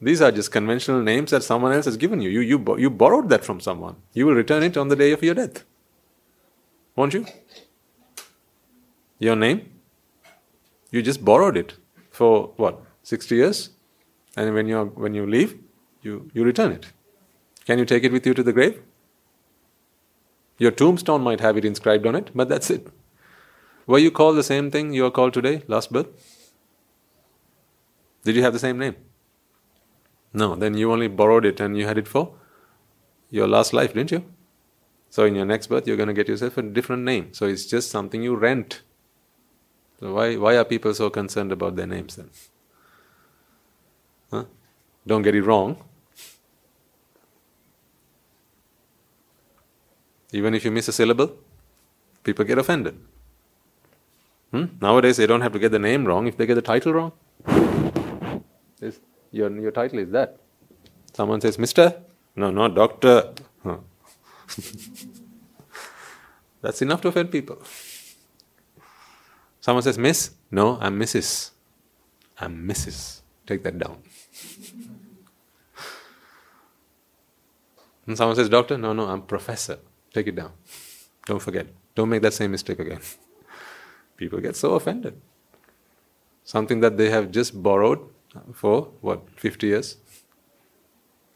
These are just conventional names that someone else has given you. You, you, you borrowed that from someone. You will return it on the day of your death. Won't you? Your name? You just borrowed it for what? 60 years? And when you, when you leave, you, you return it. Can you take it with you to the grave? Your tombstone might have it inscribed on it, but that's it. Were you called the same thing you are called today, last birth? Did you have the same name? No, then you only borrowed it and you had it for your last life, didn't you? So in your next birth, you're going to get yourself a different name. So it's just something you rent. So why, why are people so concerned about their names then? Huh? Don't get it wrong. Even if you miss a syllable, people get offended. Hmm? Nowadays, they don't have to get the name wrong if they get the title wrong. Your, your title is that. Someone says, Mister? No, not Doctor. (laughs) That's enough to offend people. Someone says, Miss? No, I'm Mrs. I'm Mrs. Take that down. and someone says, Doctor? No, no, I'm Professor. Take it down. Don't forget. Don't make that same mistake again. (laughs) People get so offended. Something that they have just borrowed for what, 50 years?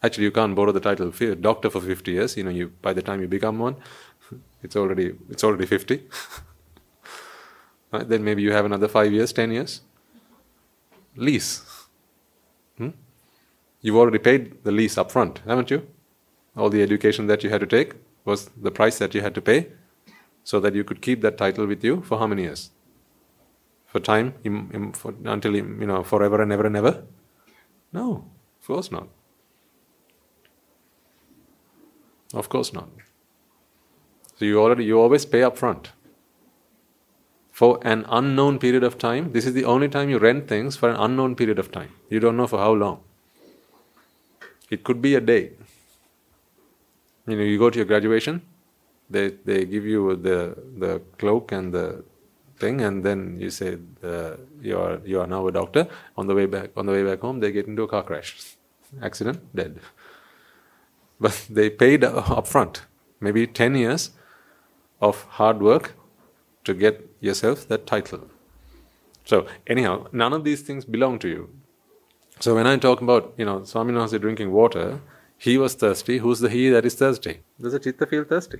Actually, you can't borrow the title doctor for 50 years. You know, you by the time you become one, (laughs) it's already it's already 50. (laughs) right? Then maybe you have another five years, 10 years. Lease. Hmm? You've already paid the lease up front, haven't you? All the education that you had to take was the price that you had to pay so that you could keep that title with you for how many years? For time? Im, Im, for, until, you know, forever and ever and ever? No, of course not. Of course not. So you already you always pay up front. For an unknown period of time, this is the only time you rent things for an unknown period of time. You don't know for how long. It could be a day, you know, you go to your graduation, they they give you the the cloak and the thing, and then you say uh, you are you are now a doctor. On the way back on the way back home, they get into a car crash, accident, dead. But they paid up front, maybe ten years of hard work to get yourself that title. So anyhow, none of these things belong to you. So when I talk about you know Swami Wahanse drinking water he was thirsty. Who's the he that is thirsty? Does the chitta feel thirsty?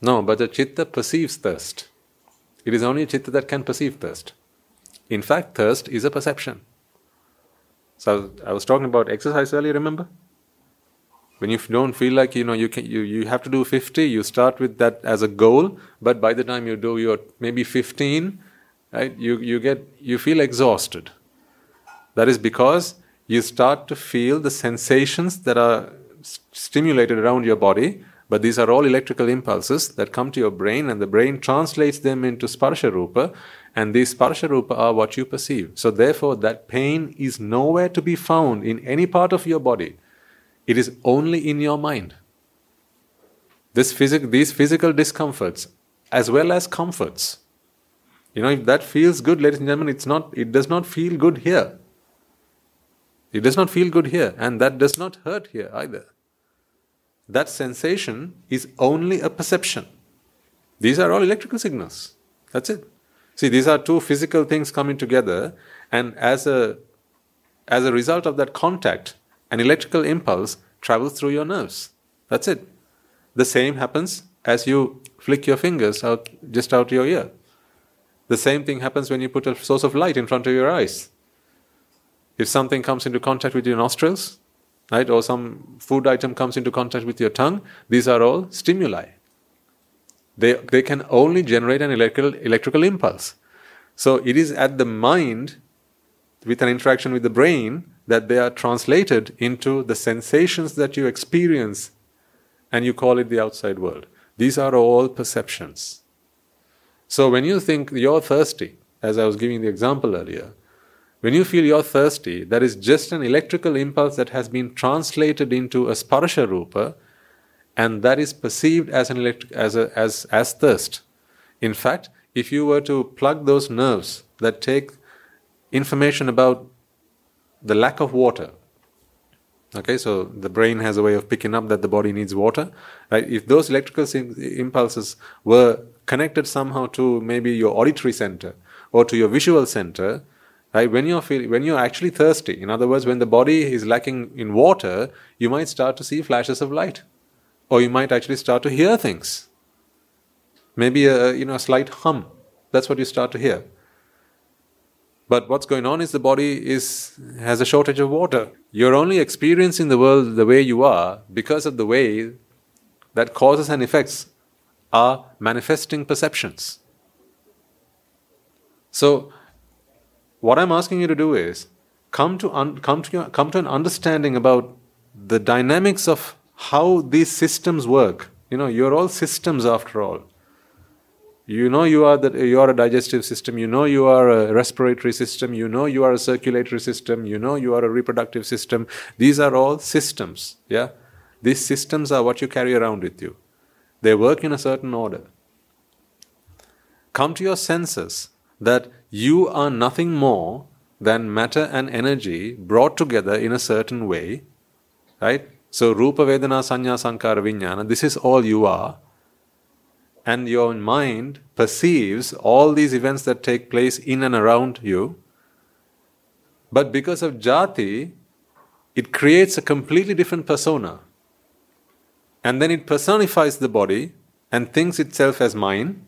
No, but the chitta perceives thirst. It is only a chitta that can perceive thirst. In fact, thirst is a perception. So I was talking about exercise earlier, remember? When you don't feel like you know you can you, you have to do 50, you start with that as a goal, but by the time you do your maybe 15, right, you, you get you feel exhausted. That is because you start to feel the sensations that are stimulated around your body, but these are all electrical impulses that come to your brain, and the brain translates them into sparsha rupa, and these sparsha rupa are what you perceive. So, therefore, that pain is nowhere to be found in any part of your body, it is only in your mind. This physic- these physical discomforts, as well as comforts, you know, if that feels good, ladies and gentlemen, it's not, it does not feel good here. It does not feel good here, and that does not hurt here either. That sensation is only a perception. These are all electrical signals. That's it. See, these are two physical things coming together, and as a as a result of that contact, an electrical impulse travels through your nerves. That's it. The same happens as you flick your fingers out just out your ear. The same thing happens when you put a source of light in front of your eyes. If something comes into contact with your nostrils, right, or some food item comes into contact with your tongue, these are all stimuli. They, they can only generate an electrical, electrical impulse. So it is at the mind, with an interaction with the brain, that they are translated into the sensations that you experience and you call it the outside world. These are all perceptions. So when you think you're thirsty, as I was giving the example earlier, when you feel you're thirsty, that is just an electrical impulse that has been translated into a sparsha rupa, and that is perceived as an electric, as, a, as, as thirst. In fact, if you were to plug those nerves that take information about the lack of water, okay, so the brain has a way of picking up that the body needs water, right? If those electrical impulses were connected somehow to maybe your auditory center or to your visual center, Right? When you're feel, when you're actually thirsty, in other words, when the body is lacking in water, you might start to see flashes of light, or you might actually start to hear things. Maybe a you know a slight hum. That's what you start to hear. But what's going on is the body is has a shortage of water. You're only experiencing the world the way you are because of the way that causes and effects are manifesting perceptions. So what I'm asking you to do is come to un- come to come to an understanding about the dynamics of how these systems work. You know, you're all systems after all. You know you are that you are a digestive system. You know you are a respiratory system. You know you are a circulatory system. You know you are a reproductive system. These are all systems. Yeah, these systems are what you carry around with you. They work in a certain order. Come to your senses that you are nothing more than matter and energy brought together in a certain way, right? So, Rupa Vedana Sanya Sankara Vijnana, this is all you are. And your mind perceives all these events that take place in and around you. But because of jati, it creates a completely different persona. And then it personifies the body and thinks itself as mine.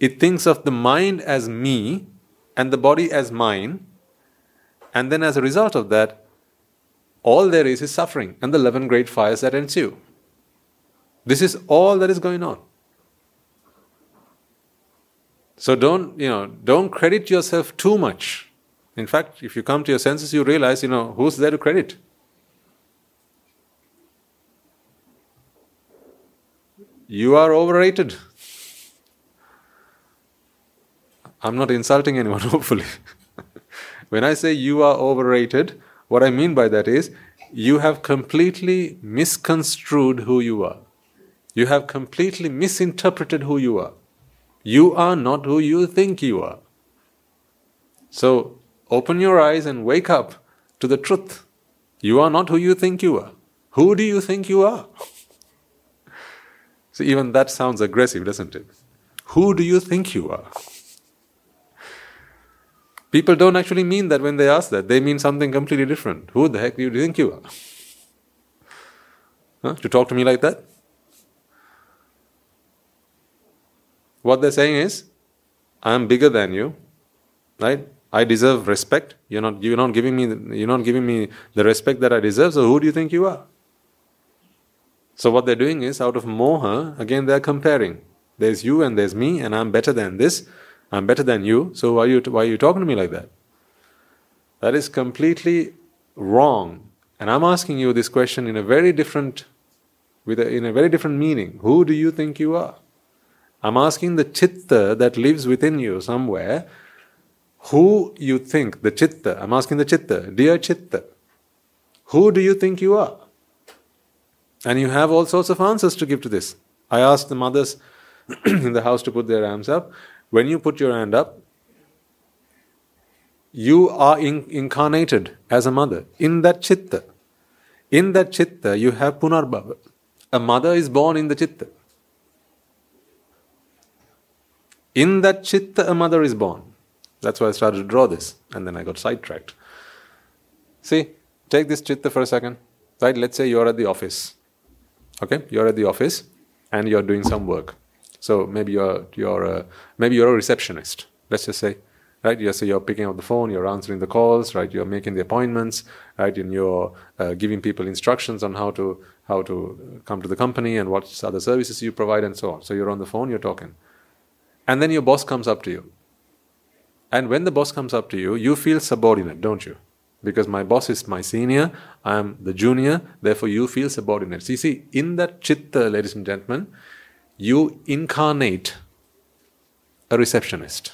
It thinks of the mind as me and the body as mine, and then as a result of that, all there is is suffering and the 11 great fires that ensue. This is all that is going on. So don't, you know, don't credit yourself too much. In fact, if you come to your senses, you realize, you know, who's there to credit? You are overrated. I'm not insulting anyone, (laughs) hopefully. when I say you are overrated, what I mean by that is you have completely misconstrued who you are. You have completely misinterpreted who you are. You are not who you think you are. So open your eyes and wake up to the truth. You are not who you think you are. Who do you think you are? (laughs) so even that sounds aggressive, doesn't it? Who do you think you are? People don't actually mean that when they ask that. They mean something completely different. Who the heck do you think you are? Huh? To talk to me like that? What they're saying is, I'm bigger than you, right? I deserve respect. You're not, you're not giving me, the, you're not giving me the respect that I deserve. So who do you think you are? So what they're doing is, out of moha, again they're comparing. There's you and there's me, and I'm better than this. I'm better than you, so why are you, why are you talking to me like that? That is completely wrong. And I'm asking you this question in a very different, with a, in a very different meaning. Who do you think you are? I'm asking the chitta that lives within you somewhere, who you think, the chitta, I'm asking the chitta, dear chitta, who do you think you are? And you have all sorts of answers to give to this. I asked the mothers (clears throat) in the house to put their arms up. When you put your hand up, you are in, incarnated as a mother in that chitta. In that chitta, you have punarbhava. A mother is born in the chitta. In that chitta, a mother is born. That's why I started to draw this, and then I got sidetracked. See, take this chitta for a second. Right? Let's say you're at the office. Okay, you're at the office, and you're doing some work. So maybe you're you're maybe you're a receptionist. Let's just say, right? You so you're picking up the phone, you're answering the calls, right? You're making the appointments, right? And you're uh, giving people instructions on how to how to come to the company and what other services you provide and so on. So you're on the phone, you're talking, and then your boss comes up to you. And when the boss comes up to you, you feel subordinate, don't you? Because my boss is my senior, I am the junior, therefore you feel subordinate. See, see, in that chitta, ladies and gentlemen, you incarnate a receptionist.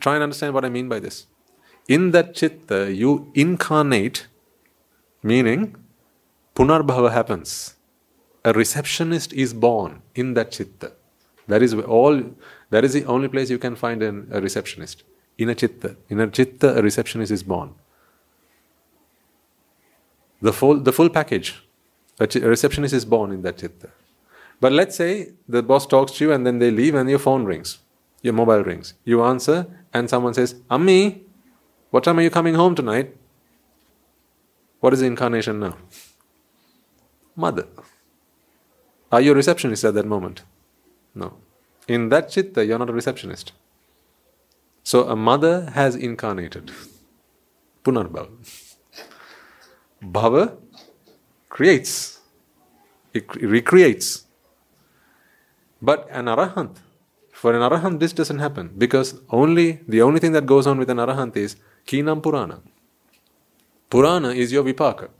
Try and understand what I mean by this. In that chitta, you incarnate, meaning punarbhava happens. A receptionist is born in that chitta. That is all. That is the only place you can find an, a receptionist. In a chitta, in a chitta, a receptionist is born. The full, the full package. A, a receptionist is born in that chitta. But let's say the boss talks to you and then they leave and your phone rings, your mobile rings. You answer and someone says, Ammi, what time are you coming home tonight? What is the incarnation now? Mother. Are you a receptionist at that moment? No. In that chitta, you're not a receptionist. So a mother has incarnated. Punarbhava. Bhava creates, it recreates. But an arahant, for an arahant, this doesn't happen because only the only thing that goes on with an arahant is khinam purana. Purana is your vipaka.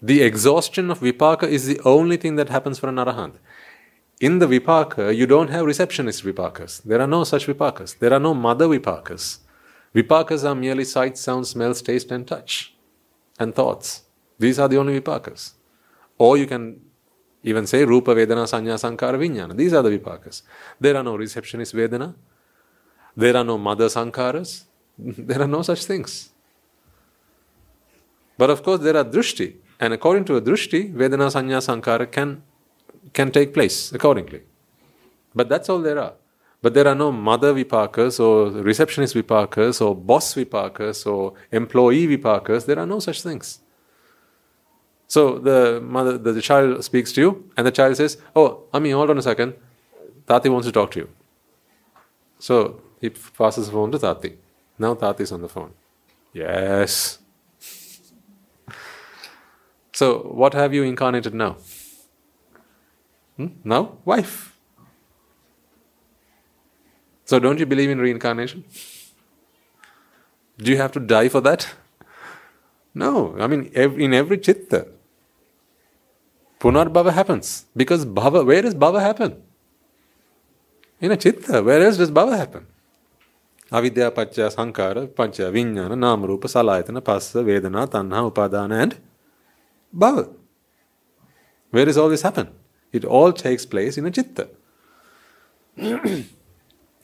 The exhaustion of vipaka is the only thing that happens for an arahant. In the vipaka, you don't have receptionist vipakas. There are no such vipakas. There are no mother vipakas. Vipakas are merely sight, sound, smells, taste, and touch, and thoughts. These are the only vipakas. Or you can even say Rupa Vedana Sanya Sankara Vijnana. These are the vipakas. There are no receptionist Vedana. There are no mother Sankaras. (laughs) There are no such things. But of course, there are Drushti. And according to a Drushti, Vedana Sanya Sankara can, can take place accordingly. But that's all there are. But there are no mother vipakas or receptionist vipakas or boss vipakas or employee vipakas. There are no such things. So the mother, the, the child speaks to you, and the child says, "Oh, Ami, hold on a second. Tati wants to talk to you." So he passes the phone to Tati. Now Tati is on the phone. Yes. So what have you incarnated now? Hmm? Now, wife. So don't you believe in reincarnation? Do you have to die for that? No. I mean, in every chitta, Punarbhava happens. Because bhava, where does bhava happen? In a chitta. Where else does bhava happen? Avidya, Pacha, Sankara, Pancha, Vijnana, Nam, Rupa, Salayatana, Passa, Vedana, Tanha, Upadana, and bhava. Where does all this happen? It all takes place in a chitta. (clears throat)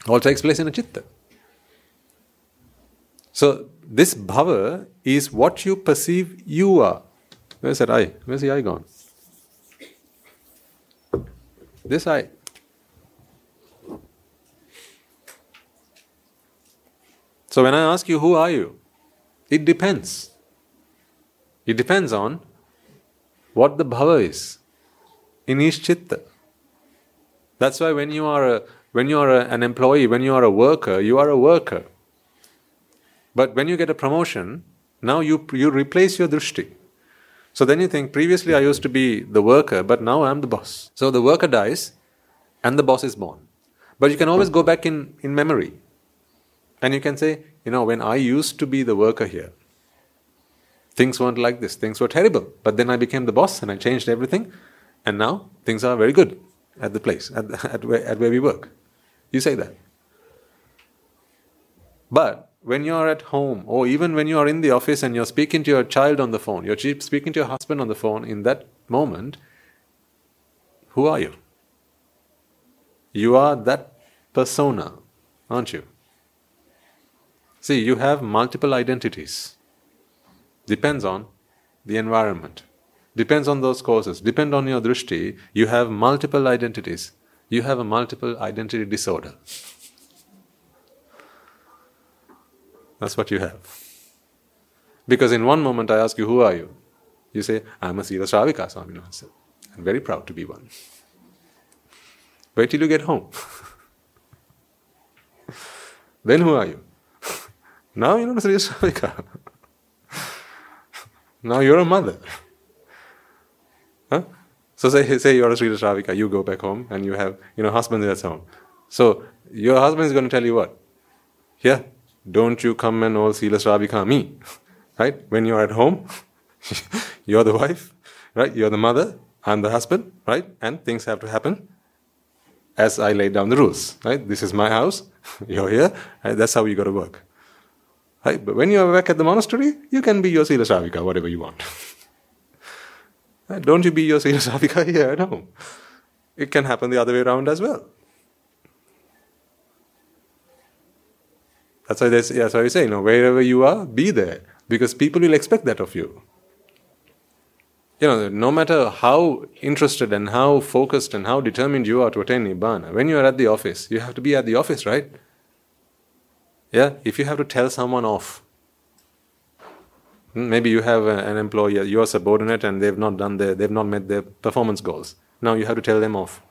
all takes place in a chitta. So, this bhava is what you perceive you are. Where's that I? Where's the I gone? This eye. So when I ask you, who are you? It depends. It depends on what the bhava is in each chitta. That's why when you are a, when you are a, an employee, when you are a worker, you are a worker. But when you get a promotion, now you you replace your drushti. So then you think, previously I used to be the worker, but now I'm the boss. So the worker dies and the boss is born. But you can always go back in, in memory. And you can say, you know, when I used to be the worker here, things weren't like this. Things were terrible. But then I became the boss and I changed everything. And now things are very good at the place, at, (laughs) at, where, at where we work. You say that. But when you're at home, or even when you are in the office and you're speaking to your child on the phone, you're speaking to your husband on the phone, in that moment, who are you? You are that persona, aren't you? See, you have multiple identities. Depends on the environment. Depends on those causes. Depend on your drishti. You have multiple identities. You have a multiple identity disorder. That's what you have. Because in one moment I ask you, Who are you? You say, I'm a Sila Shravika, Swami said. I'm very proud to be one. Wait till you get home. (laughs) then who are you? (laughs) now you're not a Sila Shravika. (laughs) now you're a mother. Huh? So say, say you're a Sri Shravika, you go back home and you have, you know, husband that's home. So your husband is going to tell you what? Here, don't you come and all Sila Shravika me. (laughs) right? When you're at home, (laughs) you're the wife, right? You're the mother, I'm the husband, right? And things have to happen as I laid down the rules, right? This is my house, (laughs) you're here, right? that's how you got to work. Right? But when you're back at the monastery, you can be your Sila whatever you want. right? Don't you be your Sila here at home. It can happen the other way around as well. That's why, that's why we say, you know, wherever you are, be there. Because people will expect that of you you know, no matter how interested and how focused and how determined you are to attain Nibbana, when you are at the office, you have to be at the office, right? Yeah, if you have to tell someone off, hmm, maybe you have an employee, you're subordinate, and they've not done their, they've not met their performance goals. Now you have to tell them off.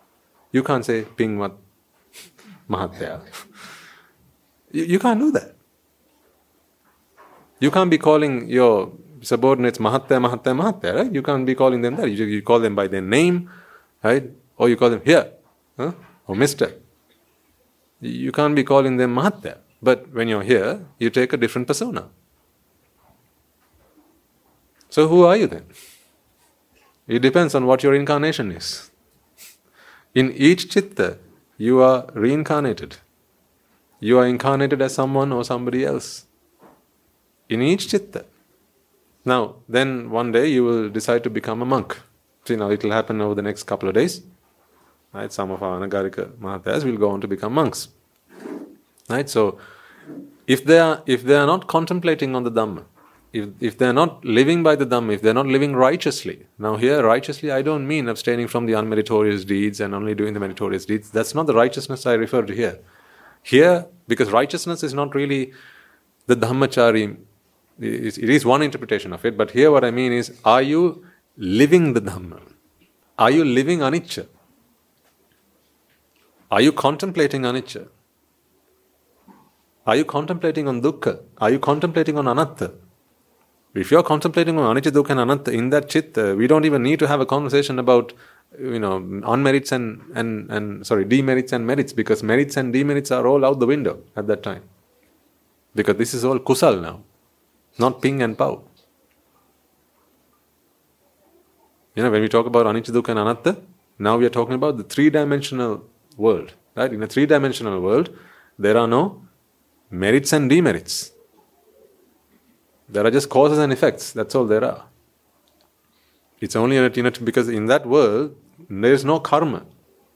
You can't say ping mat (laughs) mahatya. You, you can't do that. You can't be calling your subordinates Mahatya, Mahatya, Mahatya, right? You can't be calling them that. You, you call them by their name, right? Or you call them here, huh? or Mister. You can't be calling them Mahatya. But when you're here, you take a different persona. So who are you then? It depends on what your incarnation is. In each chitta, you are reincarnated. You are incarnated as someone or somebody else. In each chitta. Now, then one day you will decide to become a monk. See, now it will happen over the next couple of days. Right? Some of our Anagarika Mahathas will go on to become monks. Right? So, if they are if they are not contemplating on the Dhamma, if if they are not living by the Dhamma, if they are not living righteously, now here righteously I don't mean abstaining from the unmeritorious deeds and only doing the meritorious deeds. That's not the righteousness I refer to here. Here, because righteousness is not really the Dhammachari it is one interpretation of it, but here what I mean is are you living the Dhamma? Are you living anicca? Are you contemplating anicca? Are you contemplating on dukkha? Are you contemplating on anatta? If you're contemplating on anicca, dukkha, and anatta in that chitta, we don't even need to have a conversation about you know unmerits and, and, and sorry demerits and merits because merits and demerits are all out the window at that time because this is all kusal now not ping and pow. You know, when we talk about anicca, and anatta, now we are talking about the three dimensional world. Right? In a three dimensional world, there are no merits and demerits. There are just causes and effects. That's all there are. It's only in a, because in that world, there is no karma.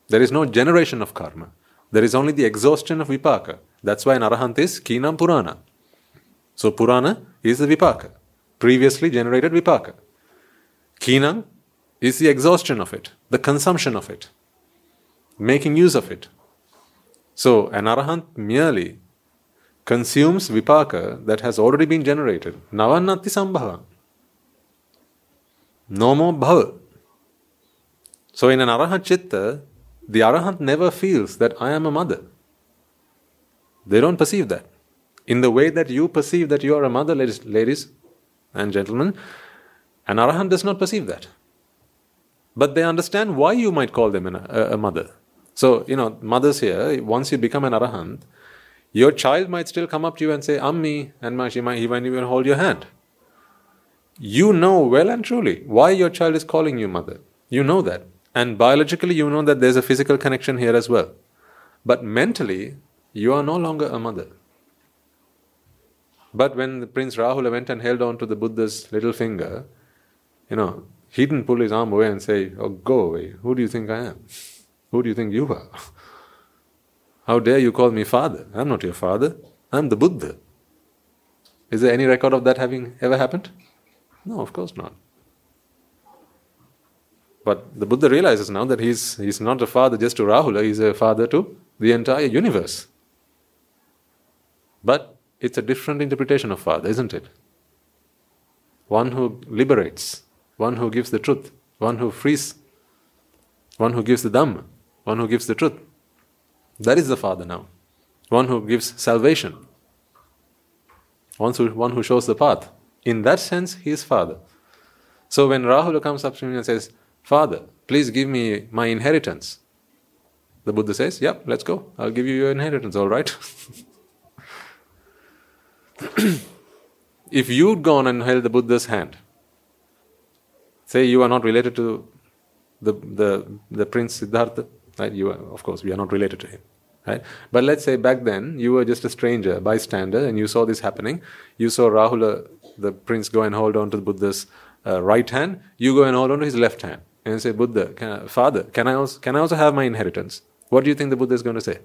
There is no generation of karma. There is only the exhaustion of vipaka. That's why an arahant is khinam purana. So Purana is the Vipaka, previously generated Vipaka. Khinam is the exhaustion of it, the consumption of it, making use of it. So an Arahant merely consumes Vipaka that has already been generated. Navannati Sambhava. No more bhava. So in an Arahant Chitta, the Arahant never feels that I am a mother. They don't perceive that in the way that you perceive that you are a mother, ladies, ladies and gentlemen, an arahant does not perceive that. But they understand why you might call them a, a mother. So, you know, mothers here, once you become an arahant, your child might still come up to you and say, Ammi, and she might even, even hold your hand. You know well and truly why your child is calling you mother. You know that. And biologically, you know that there's a physical connection here as well. But mentally, you are no longer a mother. But when the Prince Rahula went and held on to the Buddha's little finger, you know, he didn't pull his arm away and say, Oh, go away. Who do you think I am? Who do you think you are? (laughs) How dare you call me father? I'm not your father. I'm the Buddha. Is there any record of that having ever happened? No, of course not. But the Buddha realizes now that he's, he's not a father just to Rahula, he's a father to the entire universe. But it's a different interpretation of father, isn't it? One who liberates, one who gives the truth, one who frees, one who gives the Dhamma, one who gives the truth. That is the father now. One who gives salvation, one who, one who shows the path. In that sense, he is father. So when Rahula comes up to me and says, Father, please give me my inheritance. The Buddha says, Yep, let's go. I'll give you your inheritance, all right? (clears throat) if you'd gone and held the Buddha's hand, say you are not related to the, the, the Prince Siddhartha, right? You are, of course, we are not related to him. Right? But let's say back then you were just a stranger, bystander, and you saw this happening. You saw Rahula, the prince, go and hold on to the Buddha's uh, right hand. You go and hold on to his left hand and say, Buddha, can Father, can I, also, can I also have my inheritance? What do you think the Buddha is going to say?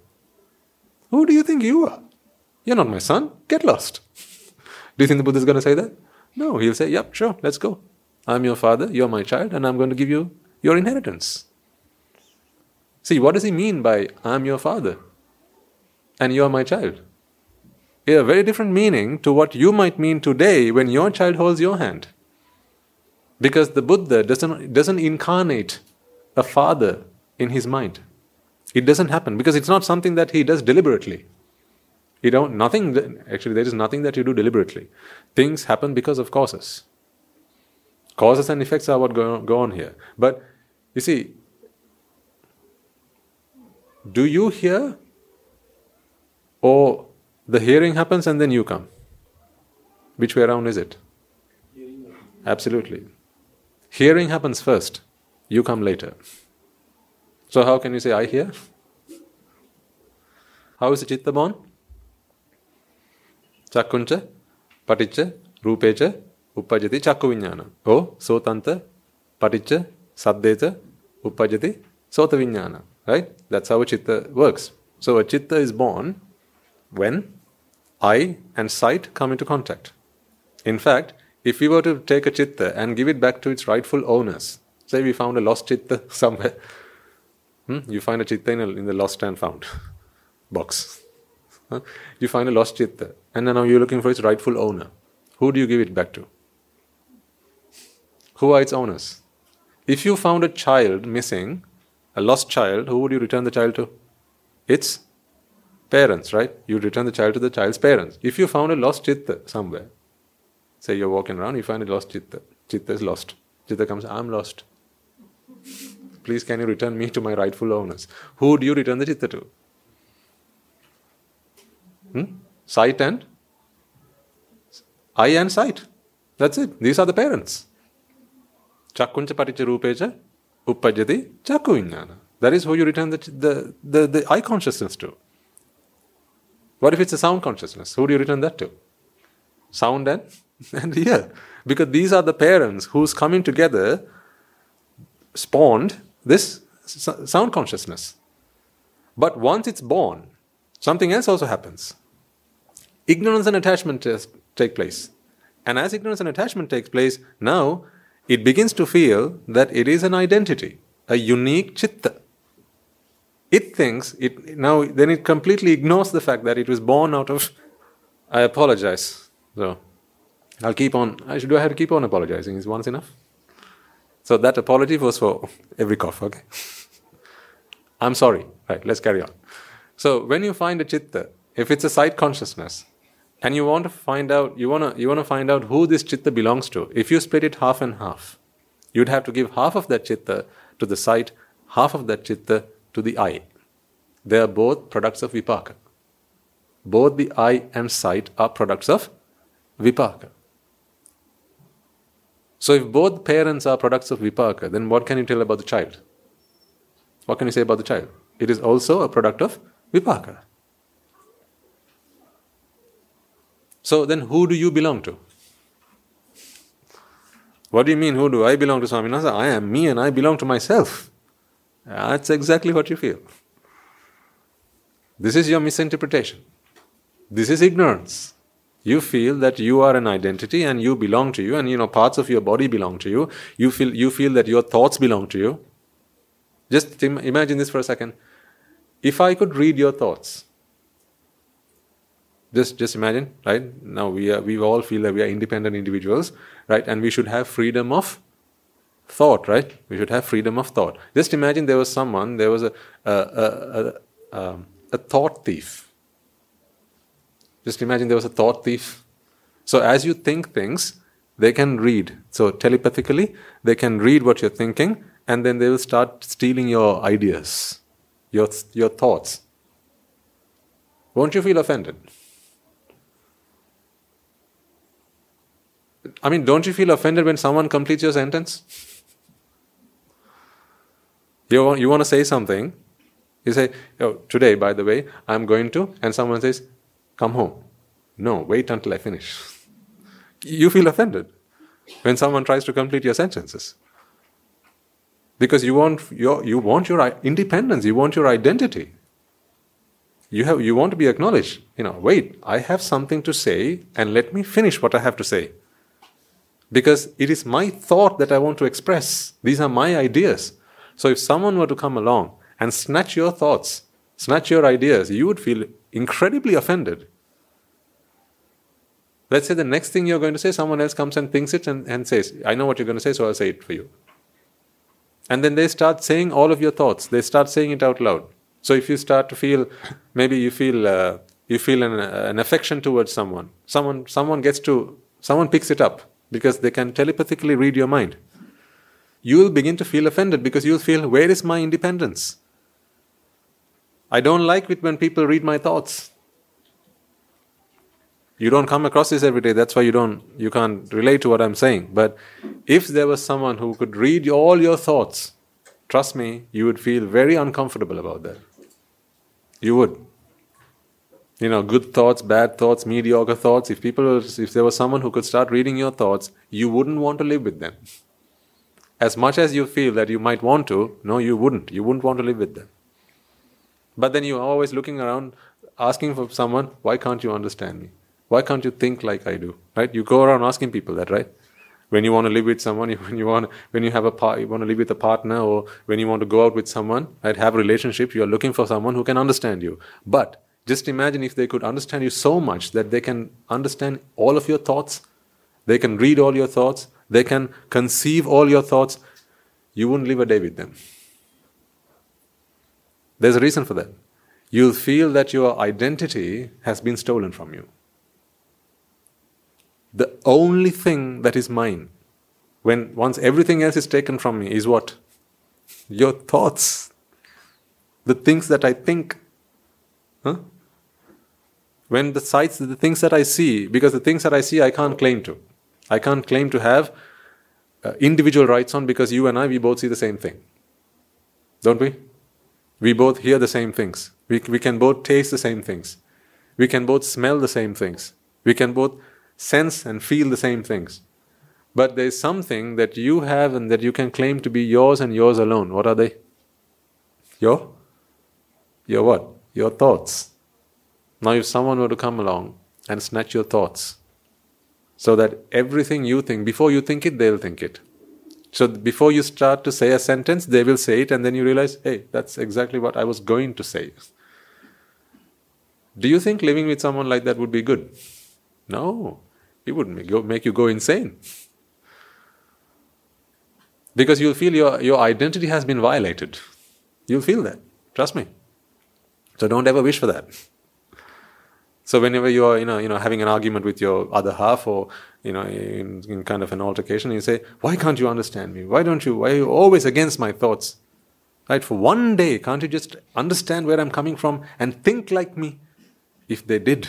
Who do you think you are? You're not my son. Get lost. (laughs) do you think the Buddha is going to say that? No, he'll say, Yep, sure, let's go. I'm your father, you're my child, and I'm going to give you your inheritance. See, what does he mean by I'm your father and you're my child? a very different meaning to what you might mean today when your child holds your hand. Because the Buddha doesn't, doesn't incarnate a father in his mind. It doesn't happen because it's not something that he does deliberately. You don't, nothing, actually, there is nothing that you do deliberately. Things happen because of causes. Causes and effects are what go, go on here. But you see, do you hear or the hearing happens and then you come? Which way around is it? Absolutely. Hearing happens first, you come later. So, how can you say, I hear? How is the chitta born? Chakkuncha, paticca, rupecha, uppajati chakku. Oh, sotanta, paticca, saddecha, uppajati, sota vinyana. Right? That's how a chitta works. So, a chitta is born when eye and sight come into contact. In fact, if we were to take a chitta and give it back to its rightful owners, say we found a lost chitta (laughs) somewhere, hmm? you find a chitta in, a, in the lost and found (laughs) box. Huh? You find a lost chitta, and now you're looking for its rightful owner. Who do you give it back to? Who are its owners? If you found a child missing, a lost child, who would you return the child to? Its parents, right? You return the child to the child's parents. If you found a lost chitta somewhere, Say you're walking around, you find a lost chitta. Chitta is lost. Chitta comes, I'm lost. Please, can you return me to my rightful owners? Who do you return the chitta to? Hmm? Sight and eye and sight. That's it. These are the parents. Chakkuncha paticca rupecha uppajati chakku vijnana. That is who you return the, the, the, the eye consciousness to. What if it's a sound consciousness? Who do you return that to? Sound and (laughs) and yeah, because these are the parents whose coming together spawned this sound consciousness. But once it's born, something else also happens. Ignorance and attachment take place. And as ignorance and attachment takes place, now it begins to feel that it is an identity, a unique chitta. It thinks it now then it completely ignores the fact that it was born out of I apologize. So I'll keep on. I should. Do I have to keep on apologizing? Is once enough? So that apology was for every cough. Okay. (laughs) I'm sorry. Right. Let's carry on. So when you find a chitta, if it's a sight consciousness, and you want to find out, you wanna you wanna find out who this chitta belongs to. If you split it half and half, you'd have to give half of that chitta to the sight, half of that chitta to the eye. They are both products of vipaka. Both the eye and sight are products of vipaka. So if both parents are products of vipaka, then what can you tell about the child? What can you say about the child? It is also a product of vipaka. So then who do you belong to? What do you mean, who do I belong to Swaminatha? I am me and I belong to myself. That's exactly what you feel. This is your misinterpretation. This is ignorance. You feel that you are an identity and you belong to you, and you know parts of your body belong to you. You feel you feel that your thoughts belong to you. Just Im- imagine this for a second. If I could read your thoughts, just just imagine, right? Now we are we all feel that we are independent individuals, right? And we should have freedom of thought, right? We should have freedom of thought. Just imagine there was someone, there was a a, a, a, um, a thought thief just imagine there was a thought thief. So as you think things, they can read. So telepathically, they can read what you're thinking, and then they will start stealing your ideas, your your thoughts. Won't you feel offended? I mean, don't you feel offended when someone completes your sentence? You want, you want to say something, you say, oh, today, by the way, I'm going to, and someone says, come home. No, wait until I finish. You feel offended when someone tries to complete your sentences. Because you want your, you want your independence, you want your identity. You, have, you want to be acknowledged. You know, wait, I have something to say and let me finish what I have to say. Because it is my thought that I want to express. These are my ideas. So if someone were to come along and snatch your thoughts, snatch your ideas, you would feel incredibly offended. Let's say the next thing you're going to say, someone else comes and thinks it and, and says, I know what you're going to say, so I'll say it for you. And then they start saying all of your thoughts. They start saying it out loud. So if you start to feel, maybe you feel uh, you feel an, uh, an affection towards someone. Someone someone gets to someone picks it up because they can telepathically read your mind. You will begin to feel offended because you'll feel, where is my independence? I don't like it when people read my thoughts. You don't come across this every day, that's why you don't you can't relate to what I'm saying. But if there was someone who could read all your thoughts, trust me, you would feel very uncomfortable about that. You would. You know, good thoughts, bad thoughts, mediocre thoughts. If people, if there was someone who could start reading your thoughts, you wouldn't want to live with them. As much as you feel that you might want to, no, you wouldn't. You wouldn't want to live with them. But then you're always looking around, asking for someone, why can't you understand me? Why can't you think like I do? Right? You go around asking people that, right? When you want to live with someone, (laughs) when you want, when you have a part, you want to live with a partner, or when you want to go out with someone, right? Have a relationship, you are looking for someone who can understand you. But just imagine if they could understand you so much that they can understand all of your thoughts, they can read all your thoughts, they can conceive all your thoughts. You wouldn't live a day with them. There's a reason for that. You'll feel that your identity has been stolen from you. The only thing that is mine, when once everything else is taken from me, is what? Your thoughts. The things that I think. Huh? When the sights, the things that I see, because the things that I see I can't claim to. I can't claim to have uh, individual rights on because you and I, we both see the same thing. Don't we? We both hear the same things. We, we can both taste the same things. We can both smell the same things. We can both sense and feel the same things. But there's something that you have and that you can claim to be yours and yours alone. What are they? Your? Your what? Your thoughts. Now, if someone were to come along and snatch your thoughts, so that everything you think, before you think it, they'll think it. So before you start to say a sentence, they will say it, and then you realize, hey, that's exactly what I was going to say. Do you think living with someone like that would be good? No, it would make you go insane. Because you'll feel your, your identity has been violated. You'll feel that. Trust me. So don't ever wish for that. So whenever you are, you know, you know, having an argument with your other half, or you know, in, in kind of an altercation, you say, "Why can't you understand me? Why don't you? Why are you always against my thoughts?" Right? For one day, can't you just understand where I'm coming from and think like me? If they did,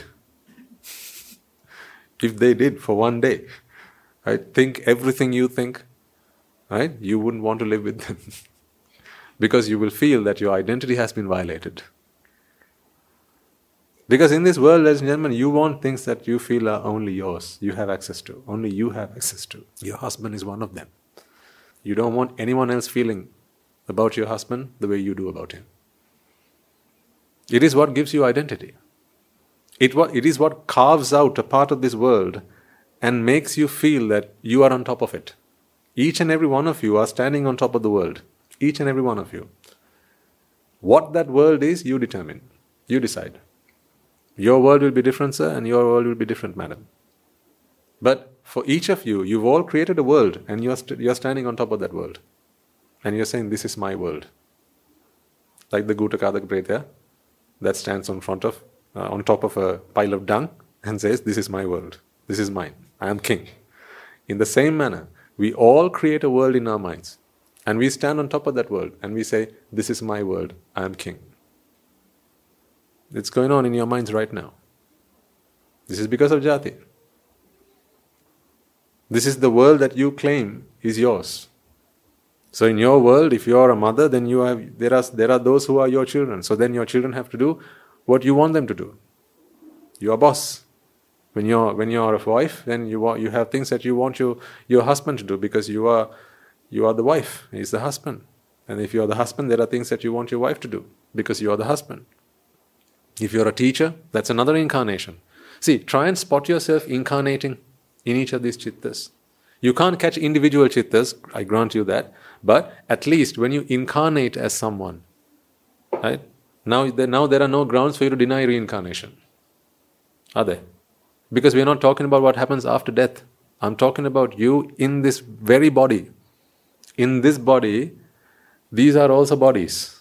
if they did for one day, right? Think everything you think, right? You wouldn't want to live with them (laughs) because you will feel that your identity has been violated. Because in this world, ladies and gentlemen, you want things that you feel are only yours, you have access to, only you have access to. Your husband is one of them. You don't want anyone else feeling about your husband the way you do about him. It is what gives you identity. It, it is what carves out a part of this world and makes you feel that you are on top of it. Each and every one of you are standing on top of the world. Each and every one of you. What that world is, you determine. You decide. Your world will be different, sir, and your world will be different, madam. But for each of you, you've all created a world, and you're, st- you're standing on top of that world. And you're saying, This is my world. Like the Gutakadak Bretya that stands on front of, uh, on top of a pile of dung and says, This is my world. This is mine. I am king. In the same manner, we all create a world in our minds. And we stand on top of that world and we say, This is my world. I am king. It's going on in your minds right now. This is because of jati. This is the world that you claim is yours. So in your world, if you are a mother, then you have there are there are those who are your children. So then your children have to do what you want them to do. You are boss. When you're when you're a wife, then you want you have things that you want your your husband to do because you are you are the wife. He's the husband. And if you are the husband, there are things that you want your wife to do because you are the husband. If you're a teacher, that's another incarnation. See, try and spot yourself incarnating in each of these chittas. You can't catch individual chittas, I grant you that, but at least when you incarnate as someone, right? Now, now there are no grounds for you to deny reincarnation. Are there? Because we're not talking about what happens after death. I'm talking about you in this very body. In this body, these are also bodies.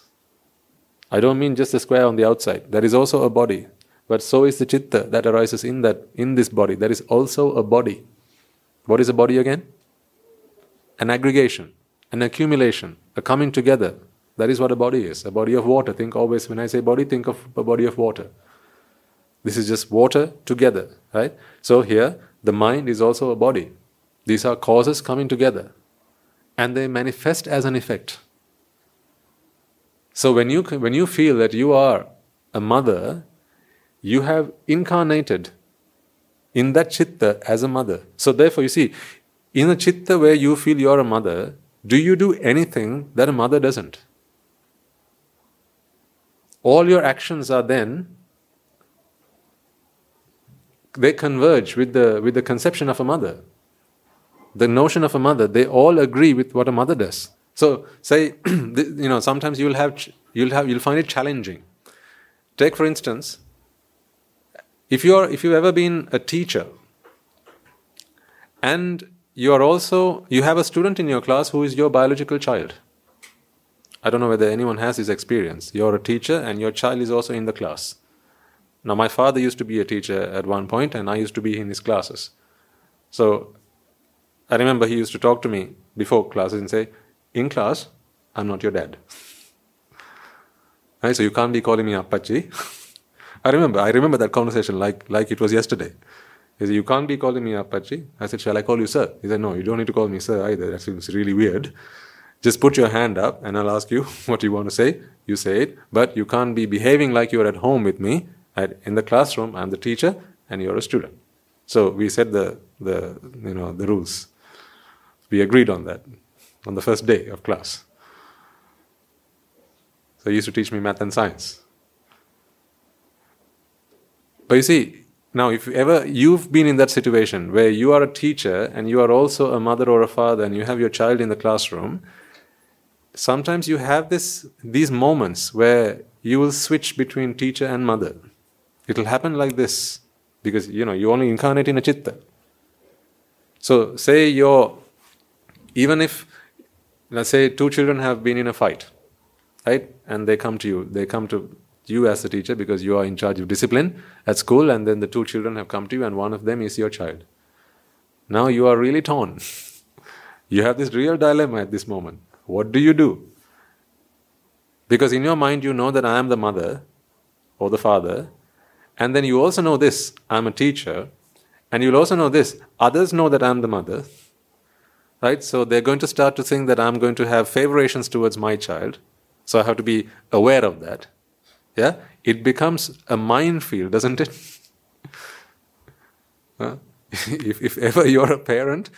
I don't mean just a square on the outside. There is also a body. But so is the chitta that arises in that in this body. There is also a body. What is a body again? An aggregation, an accumulation, a coming together. That is what a body is. A body of water. Think always when I say body, think of a body of water. This is just water together, right? So here, the mind is also a body. These are causes coming together. And they manifest as an effect. So when you, when you feel that you are a mother, you have incarnated in that chitta as a mother. So therefore, you see, in a chitta where you feel you're a mother, do you do anything that a mother doesn't? All your actions are then they converge with the with the conception of a mother. The notion of a mother, they all agree with what a mother does. So say (clears throat) you know sometimes you'll have you'll have you'll find it challenging. Take for instance, if you're if you've ever been a teacher and you are also you have a student in your class who is your biological child. I don't know whether anyone has this experience. You're a teacher and your child is also in the class. Now my father used to be a teacher at one point and I used to be in his classes. So I remember he used to talk to me before classes and say, In class, I'm not your dad. right? So you can't be calling me Appachi. (laughs) I remember, I remember that conversation like, like it was yesterday. He said, You can't be calling me Appachi. I said, Shall I call you sir? He said, No, you don't need to call me sir either. That seems really weird. Just put your hand up and I'll ask you (laughs) what you want to say. You say it, but you can't be behaving like you're at home with me. In the classroom, I'm the teacher and you're a student. So we set the, the, you know, the rules. We agreed on that on the first day of class. So he used to teach me math and science. But you see, now if ever you've been in that situation where you are a teacher and you are also a mother or a father and you have your child in the classroom, sometimes you have this these moments where you will switch between teacher and mother. It'll happen like this because you know you only incarnate in a chitta. So say you're even if let's say two children have been in a fight, right? And they come to you, they come to you as a teacher because you are in charge of discipline at school, and then the two children have come to you, and one of them is your child. Now you are really torn. (laughs) you have this real dilemma at this moment. What do you do? Because in your mind, you know that I am the mother or the father, and then you also know this I'm a teacher, and you'll also know this others know that I'm the mother. Right? So they're going to start to think that I'm going to have favorations towards my child. So I have to be aware of that yeah, it becomes a minefield, doesn't it? (laughs) (laughs) if, if ever (laughs) you're a parent,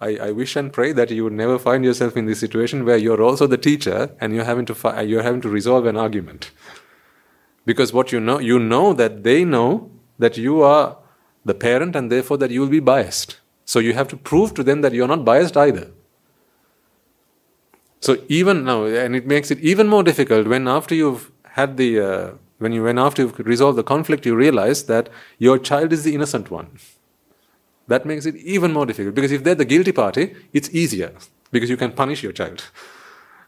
I, I wish and pray that you would never find yourself in this situation where you're also the teacher and you're having to fi- uh, you're having to resolve an argument. Because what you know, you know that they know that you are the parent and therefore that you will be biased. So you have to prove to them that you're not biased either. So even now, and it makes it even more difficult when after you've had the, uh, when you when after you've resolved the conflict, you realize that your child is the innocent one. That makes it even more difficult because if they're the guilty party, it's easier because you can punish your child.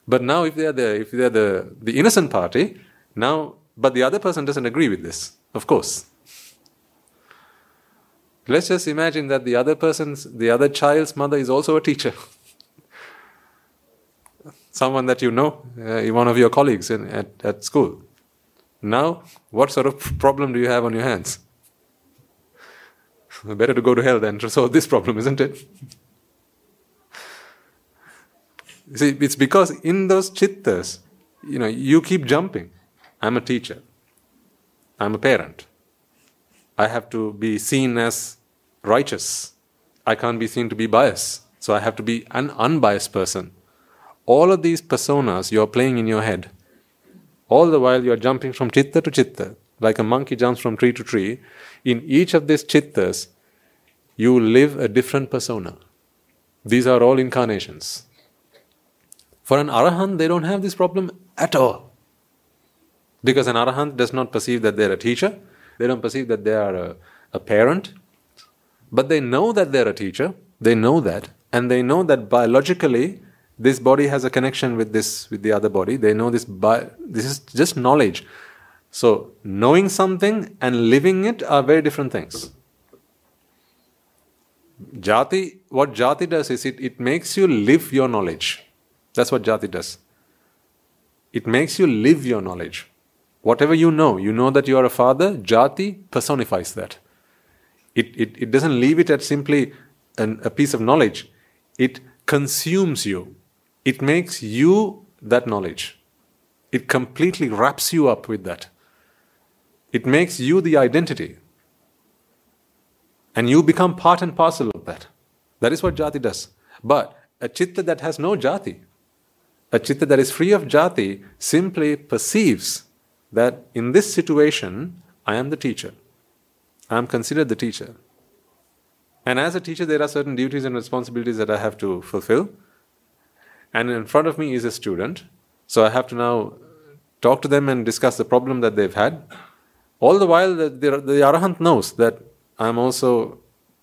But now, if they're the if they're the the innocent party, now but the other person doesn't agree with this, of course. Let's just imagine that the other person's, the other child's mother is also a teacher. (laughs) Someone that you know, uh, one of your colleagues in, at, at school. Now, what sort of problem do you have on your hands? (laughs) Better to go to hell than to solve this problem, isn't it? (laughs) See, it's because in those chittas, you know, you keep jumping. I'm a teacher. I'm a parent. I have to be seen as righteous. I can't be seen to be biased. So I have to be an unbiased person. All of these personas you're playing in your head. All the while you're jumping from chitta to chitta, like a monkey jumps from tree to tree. In each of these chittas, you live a different persona. These are all incarnations. For an arahant, they don't have this problem at all. Because an arahant does not perceive that they're a teacher, they don't perceive that they are a, a parent, but they know that they're a teacher, they know that, and they know that biologically this body has a connection with this with the other body. They know this this is just knowledge. So knowing something and living it are very different things. Jati, what jati does is it, it makes you live your knowledge. That's what jati does. It makes you live your knowledge. Whatever you know, you know that you are a father, jati personifies that. It, it, it doesn't leave it at simply an, a piece of knowledge, it consumes you. It makes you that knowledge. It completely wraps you up with that. It makes you the identity. And you become part and parcel of that. That is what jati does. But a chitta that has no jati, a chitta that is free of jati, simply perceives that in this situation, I am the teacher. I am considered the teacher. And as a teacher, there are certain duties and responsibilities that I have to fulfill. And in front of me is a student. So I have to now talk to them and discuss the problem that they've had. All the while, the, the, the Arahant knows that I'm also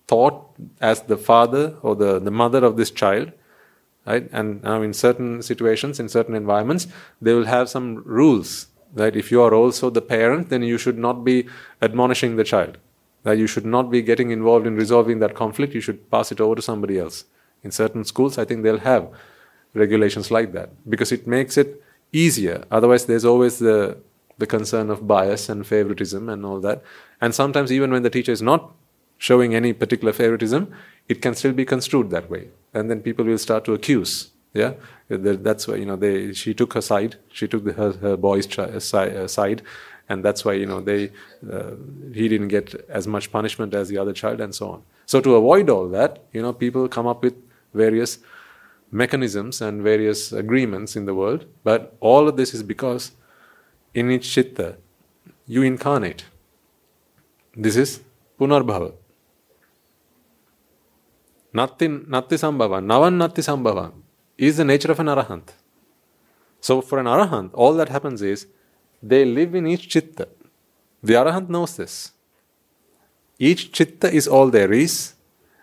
taught as the father or the, the mother of this child. Right? And now, in certain situations, in certain environments, they will have some rules. Right? If you are also the parent, then you should not be admonishing the child that you should not be getting involved in resolving that conflict, you should pass it over to somebody else. In certain schools, I think they'll have regulations like that because it makes it easier. Otherwise, there's always the, the concern of bias and favoritism and all that. And sometimes, even when the teacher is not showing any particular favoritism, it can still be construed that way. And then people will start to accuse. Yeah, that's why you know they. She took her side. She took the, her her boy's uh, side, and that's why you know they uh, he didn't get as much punishment as the other child and so on. So to avoid all that you know people come up with various mechanisms and various agreements in the world. But all of this is because in each chitta you incarnate. This is punarbhava. Natti natti sambhava navan natti sambhava is the nature of an arahant. So for an arahant all that happens is they live in each chitta. The Arahant knows this. Each chitta is all there is,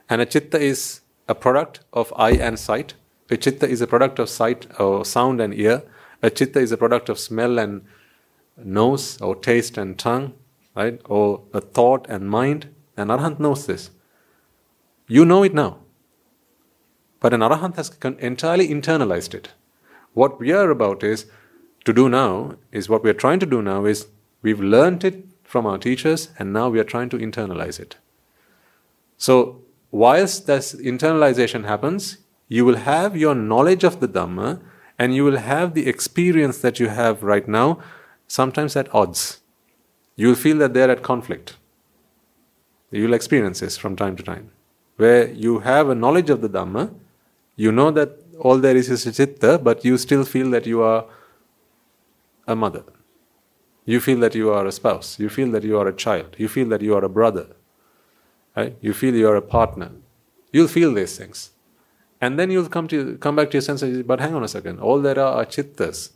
and a chitta is a product of eye and sight. A chitta is a product of sight or sound and ear. A chitta is a product of smell and nose or taste and tongue, right? Or a thought and mind. An arahant knows this. You know it now. But an arahant has entirely internalized it. What we are about is to do now is what we're trying to do now is we've learned it from our teachers and now we are trying to internalize it. So, whilst this internalization happens, you will have your knowledge of the Dhamma and you will have the experience that you have right now, sometimes at odds. You'll feel that they're at conflict. You'll experience this from time to time. Where you have a knowledge of the Dhamma, you know that all there is is a chitta, but you still feel that you are a mother. You feel that you are a spouse. You feel that you are a child. You feel that you are a brother. Right? You feel you are a partner. You'll feel these things. And then you'll come to come back to your senses, but hang on a second. All there are are chittas.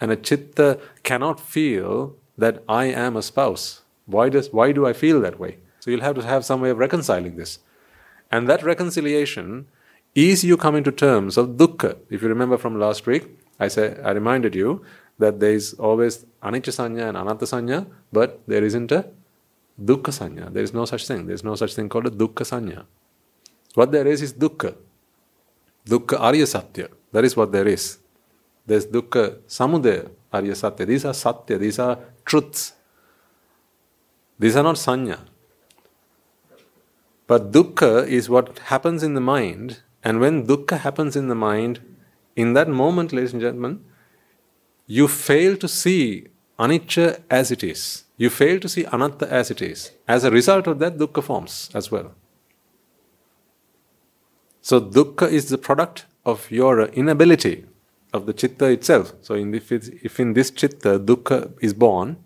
And a chitta cannot feel that I am a spouse. Why does why do I feel that way? So you'll have to have some way of reconciling this. And that reconciliation is you coming to terms of dukkha. If you remember from last week, I said I reminded you that there is always anicca sanya and anatta sanya, but there isn't a dukkha sanya. There is no such thing. There is no such thing called a dukkha sanya. What there is is dukkha. Dukkha arya satya. That is what there is. There's dukkha samudaya arya satya. These are satya. These are truths. These are not sanya. But dukkha is what happens in the mind, and when dukkha happens in the mind, in that moment, ladies and gentlemen, you fail to see anicca as it is. You fail to see anatta as it is. As a result of that, dukkha forms as well. So, dukkha is the product of your inability of the chitta itself. So, in if, if in this chitta dukkha is born,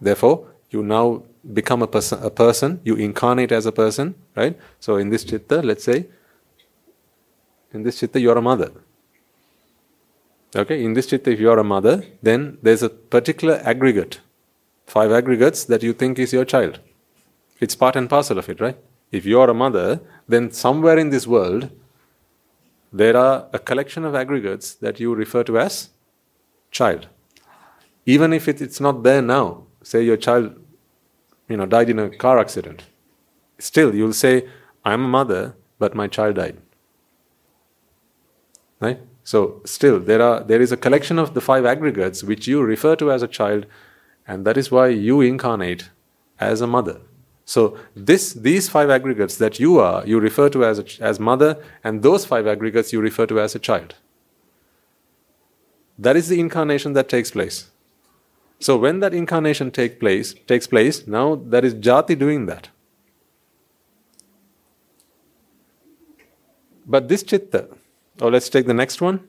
therefore, you now become a, pers- a person, you incarnate as a person, right? So, in this chitta, let's say, in this chitta, you're a mother. Okay, in this chitta, if you're a mother, then there's a particular aggregate, five aggregates that you think is your child. It's part and parcel of it, right? If you're a mother, then somewhere in this world, there are a collection of aggregates that you refer to as child. Even if it, it's not there now, say your child, you know, died in a car accident, still you'll say, I'm a mother, but my child died. Right? So still there are there is a collection of the five aggregates which you refer to as a child, and that is why you incarnate as a mother. So this these five aggregates that you are, you refer to as a, as mother, and those five aggregates you refer to as a child. That is the incarnation that takes place. So when that incarnation take place takes place, now there is jati doing that. But this chitta, or let's take the next one.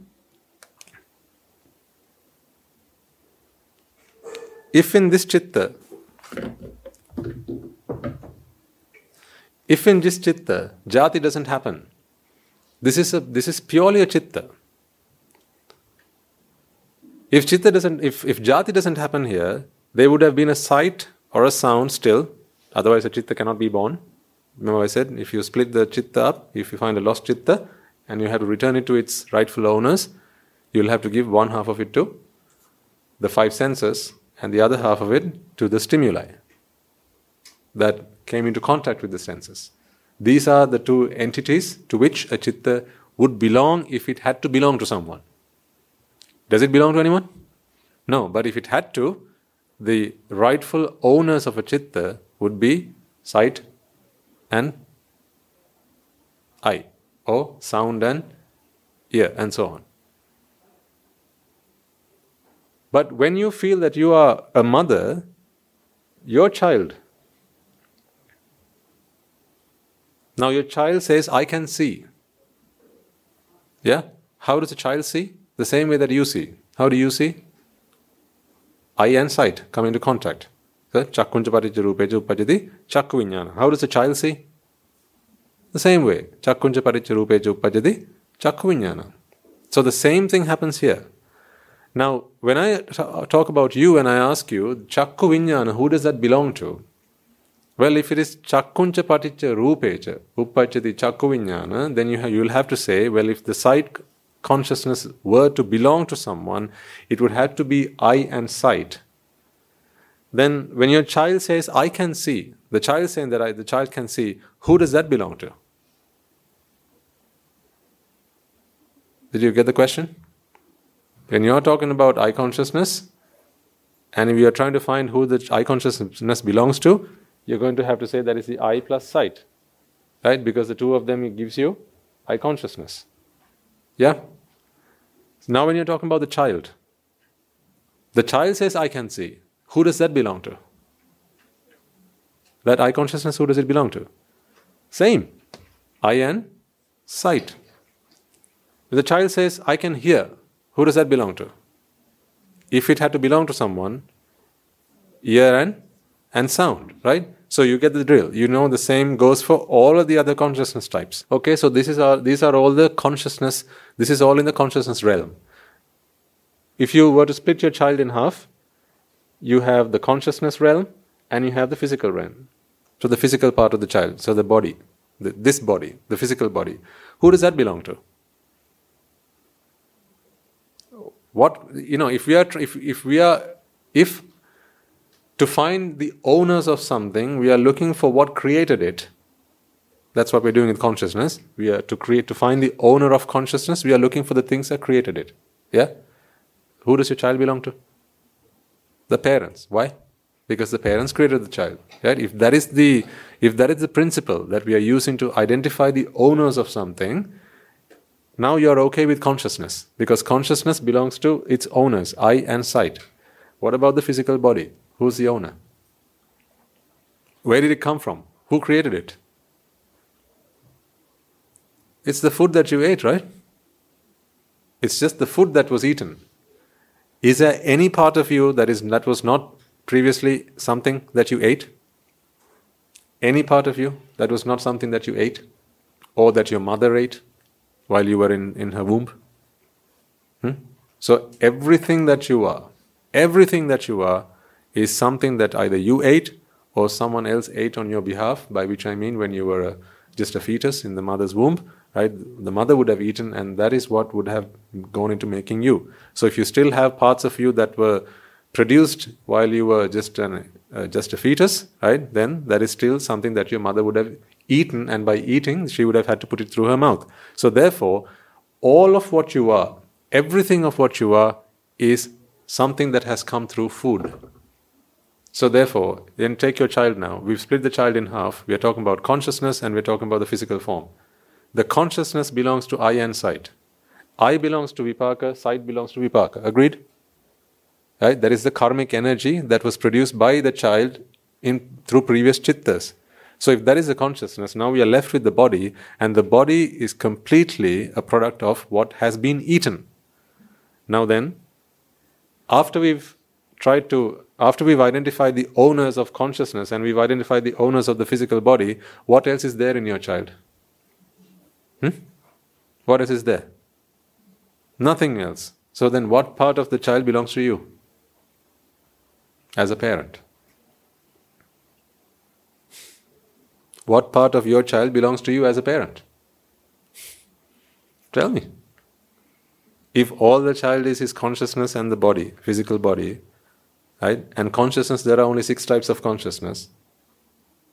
If in this chitta, if in this chitta, jati doesn't happen, this is, a, this is purely a chitta. If chitta doesn't, if, if jati doesn't happen here, there would have been a sight or a sound still, otherwise a chitta cannot be born. Remember I said, if you split the chitta up, if you find a lost chitta, and you have to return it to its rightful owners, you'll have to give one half of it to the five senses and the other half of it to the stimuli that came into contact with the senses. These are the two entities to which a chitta would belong if it had to belong to someone. Does it belong to anyone? No, but if it had to, the rightful owners of a chitta would be sight and eye or sound and ear, and so on. But when you feel that you are a mother, your child, now your child says, I can see. Yeah? How does a child see? The same way that you see. How do you see? Eye and sight come into contact. How does a child see? The same way, chakkuncha paticca rupecha uppajati chakku So the same thing happens here. Now, when I talk about you and I ask you, chakku vinyana, who does that belong to? Well, if it is chakkuncha paticca rupecha uppajati chakku vinyana, then you, have, you will have to say, well, if the sight consciousness were to belong to someone, it would have to be eye and sight. Then, when your child says, I can see, the child saying that I, the child can see, who does that belong to? Did you get the question? When you're talking about eye consciousness, and if you are trying to find who the eye consciousness belongs to, you're going to have to say that is the eye plus sight. Right? Because the two of them gives you eye consciousness. Yeah? So now when you're talking about the child, the child says, I can see. Who does that belong to? That eye consciousness, who does it belong to? Same. Eye and sight. If the child says, I can hear, who does that belong to? If it had to belong to someone, ear and and sound, right? So you get the drill. You know the same goes for all of the other consciousness types. Okay, so this is all these are all the consciousness, this is all in the consciousness realm. If you were to split your child in half, you have the consciousness realm and you have the physical realm. So the physical part of the child, so the body, the, this body, the physical body. Who does that belong to? What you know, if we are if if we are if to find the owners of something, we are looking for what created it. That's what we're doing with consciousness. We are to create to find the owner of consciousness, we are looking for the things that created it. Yeah? Who does your child belong to? The parents. Why? Because the parents created the child. Right? If that is the if that is the principle that we are using to identify the owners of something, now you're okay with consciousness because consciousness belongs to its owners, eye and sight. What about the physical body? Who's the owner? Where did it come from? Who created it? It's the food that you ate, right? It's just the food that was eaten. Is there any part of you that is that was not previously something that you ate? Any part of you that was not something that you ate? Or that your mother ate while you were in, in her womb? Hmm? So everything that you are, everything that you are is something that either you ate or someone else ate on your behalf, by which I mean when you were a, just a fetus in the mother's womb, right? The mother would have eaten, and that is what would have gone into making you. So if you still have parts of you that were produced while you were just an, uh, just a fetus, right? Then that is still something that your mother would have eaten, and by eating, she would have had to put it through her mouth. So therefore, all of what you are, everything of what you are, is something that has come through food. So therefore, then take your child now. We've split the child in half. We are talking about consciousness and we're talking about the physical form. The consciousness belongs to eye and sight. Eye belongs to vipaka, sight belongs to vipaka. Agreed? Right? That is the karmic energy that was produced by the child in through previous chittas. So if that is the consciousness, now we are left with the body, and the body is completely a product of what has been eaten. Now then, after we've tried to after we've identified the owners of consciousness and we've identified the owners of the physical body, what else is there in your child? Hmm? What else is there? Nothing else. So then, what part of the child belongs to you as a parent? What part of your child belongs to you as a parent? Tell me. If all the child is his consciousness and the body, physical body, Right? And consciousness, there are only six types of consciousness.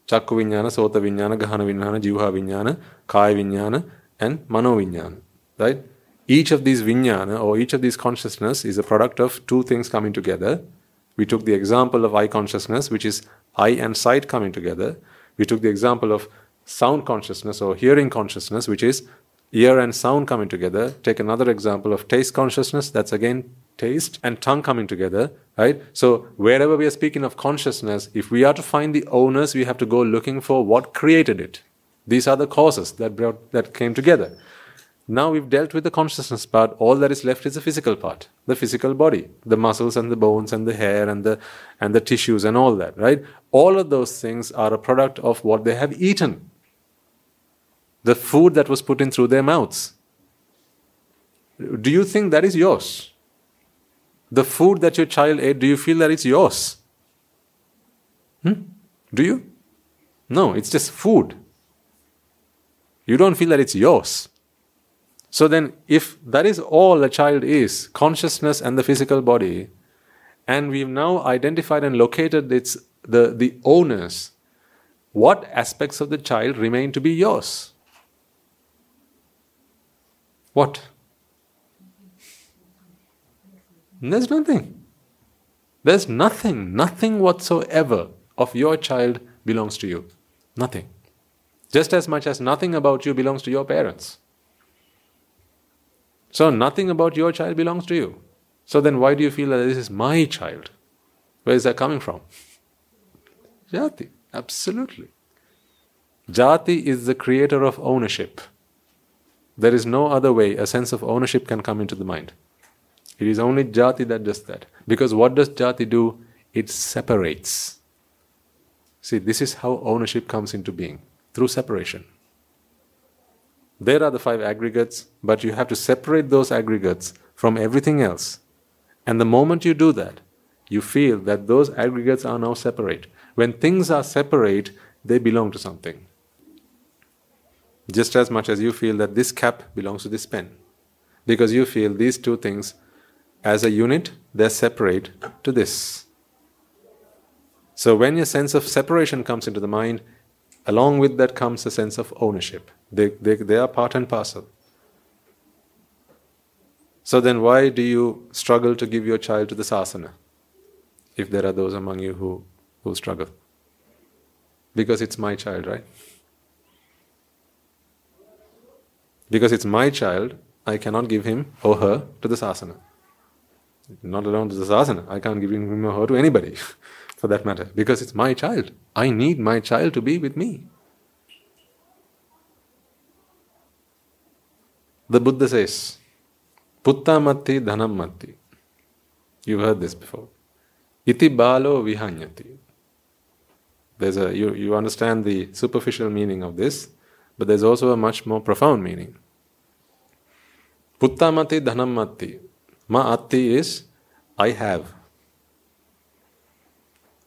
Chakku vinyana, sota vinyana, ghana vinyana, jivha vinyana, kaya vinyana, and mano vinyana. Right? Each of these vinyana or each of these consciousness is a product of two things coming together. We took the example of eye consciousness, which is eye and sight coming together. We took the example of sound consciousness or hearing consciousness, which is ear and sound coming together. Take another example of taste consciousness, that's again taste and tongue coming together, right? So wherever we are speaking of consciousness, if we are to find the owners, we have to go looking for what created it. These are the causes that brought that came together. Now we've dealt with the consciousness part, all that is left is the physical part, the physical body, the muscles and the bones and the hair and the and the tissues and all that, right? All of those things are a product of what they have eaten. The food that was put in through their mouths. Do you think that is yours? the food that your child ate, do you feel that it's yours? Hmm? Do you? No, it's just food. You don't feel that it's yours. So then, if that is all a child is consciousness and the physical body, and we've now identified and located its, the, the owners, what aspects of the child remain to be yours? What? There's nothing. There's nothing, nothing whatsoever of your child belongs to you. Nothing. Just as much as nothing about you belongs to your parents. So, nothing about your child belongs to you. So, then why do you feel that this is my child? Where is that coming from? Jati, absolutely. Jati is the creator of ownership. There is no other way a sense of ownership can come into the mind. It is only jati that does that. Because what does jati do? it separates. See, this is how ownership comes into being through separation. There are the five aggregates, but you have to separate those aggregates from everything else. And the moment you do that, you feel that those aggregates are now separate. When things are separate, they belong to something. Just as much as you feel that this cap belongs to this pen. Because you feel these two things, as a unit, they're separate to this. So when your sense of separation comes into the mind, along with that comes a sense of ownership. They, they, they are part and parcel. So then, why do you struggle to give your child to the sasana? If there are those among you who, who struggle. Because it's my child, right? Because it's my child, I cannot give him or her to the sasana. Not alone to the sasana, I can't give him or her to anybody, (laughs) for that matter, because it's my child. I need my child to be with me. The Buddha says, Putta matti dhanam matti. You've heard this before. Iti balo vihanyati. There's a you, you understand the superficial meaning of this, but there's also a much more profound meaning. Putta matti dhanam matti. Ma atti is I have.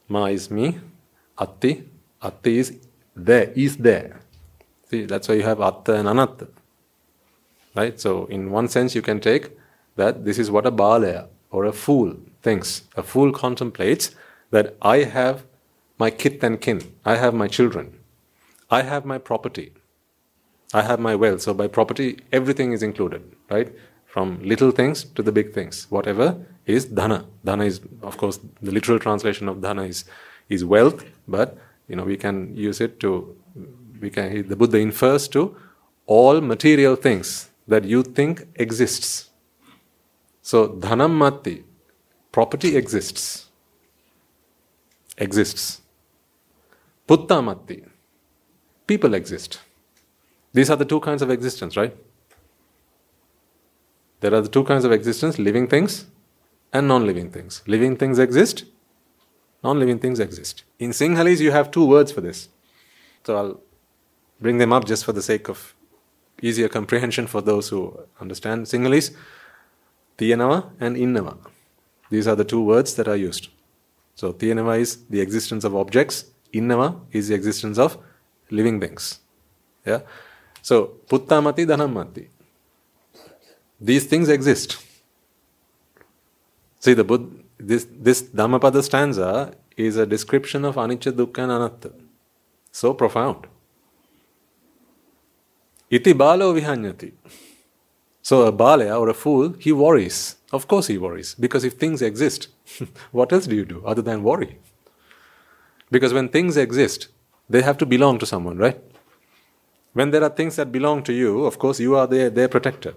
Ma is me. Atti. Atti is there, is there. See, that's why you have atta and anatta. Right? So, in one sense, you can take that this is what a balaya or a fool thinks. A fool contemplates that I have my kith and kin, I have my children, I have my property, I have my wealth. So, by property, everything is included, right? From little things to the big things. Whatever is dhana. Dhana is, of course, the literal translation of dhana is, is wealth, but you know we can use it to we can the Buddha infers to all material things that you think exists. So dhanam mati, property exists. Exists. Putta mati, people exist. These are the two kinds of existence, right? There are the two kinds of existence living things and non living things. Living things exist, non living things exist. In Sinhalese, you have two words for this. So I'll bring them up just for the sake of easier comprehension for those who understand Sinhalese. Tiyanava and Innava. These are the two words that are used. So Tiyanava is the existence of objects, Innava is the existence of living things. Yeah. So Puttamati Dhanamati. These things exist. See the Buddha, this this Dhammapada stanza is a description of anicca, dukkha, and anatta. So profound. Iti balo vihanyati. So a balaya or a fool, he worries. Of course he worries. Because if things exist, (laughs) what else do you do other than worry? Because when things exist, they have to belong to someone, right? When there are things that belong to you, of course you are their, their protector.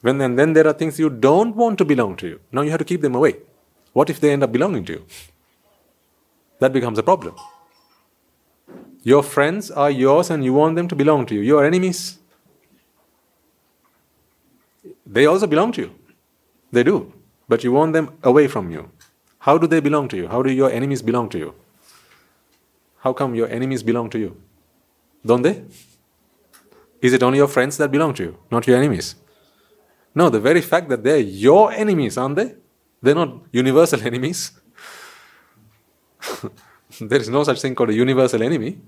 When and then there are things you don't want to belong to you. Now you have to keep them away. What if they end up belonging to you? That becomes a problem. Your friends are yours and you want them to belong to you. Your enemies, they also belong to you. They do. But you want them away from you. How do they belong to you? How do your enemies belong to you? How come your enemies belong to you? Don't they? Is it only your friends that belong to you, not your enemies? No, the very fact that they're your enemies, aren't they? They're not universal (laughs) enemies. (laughs) there is no such thing called a universal enemy.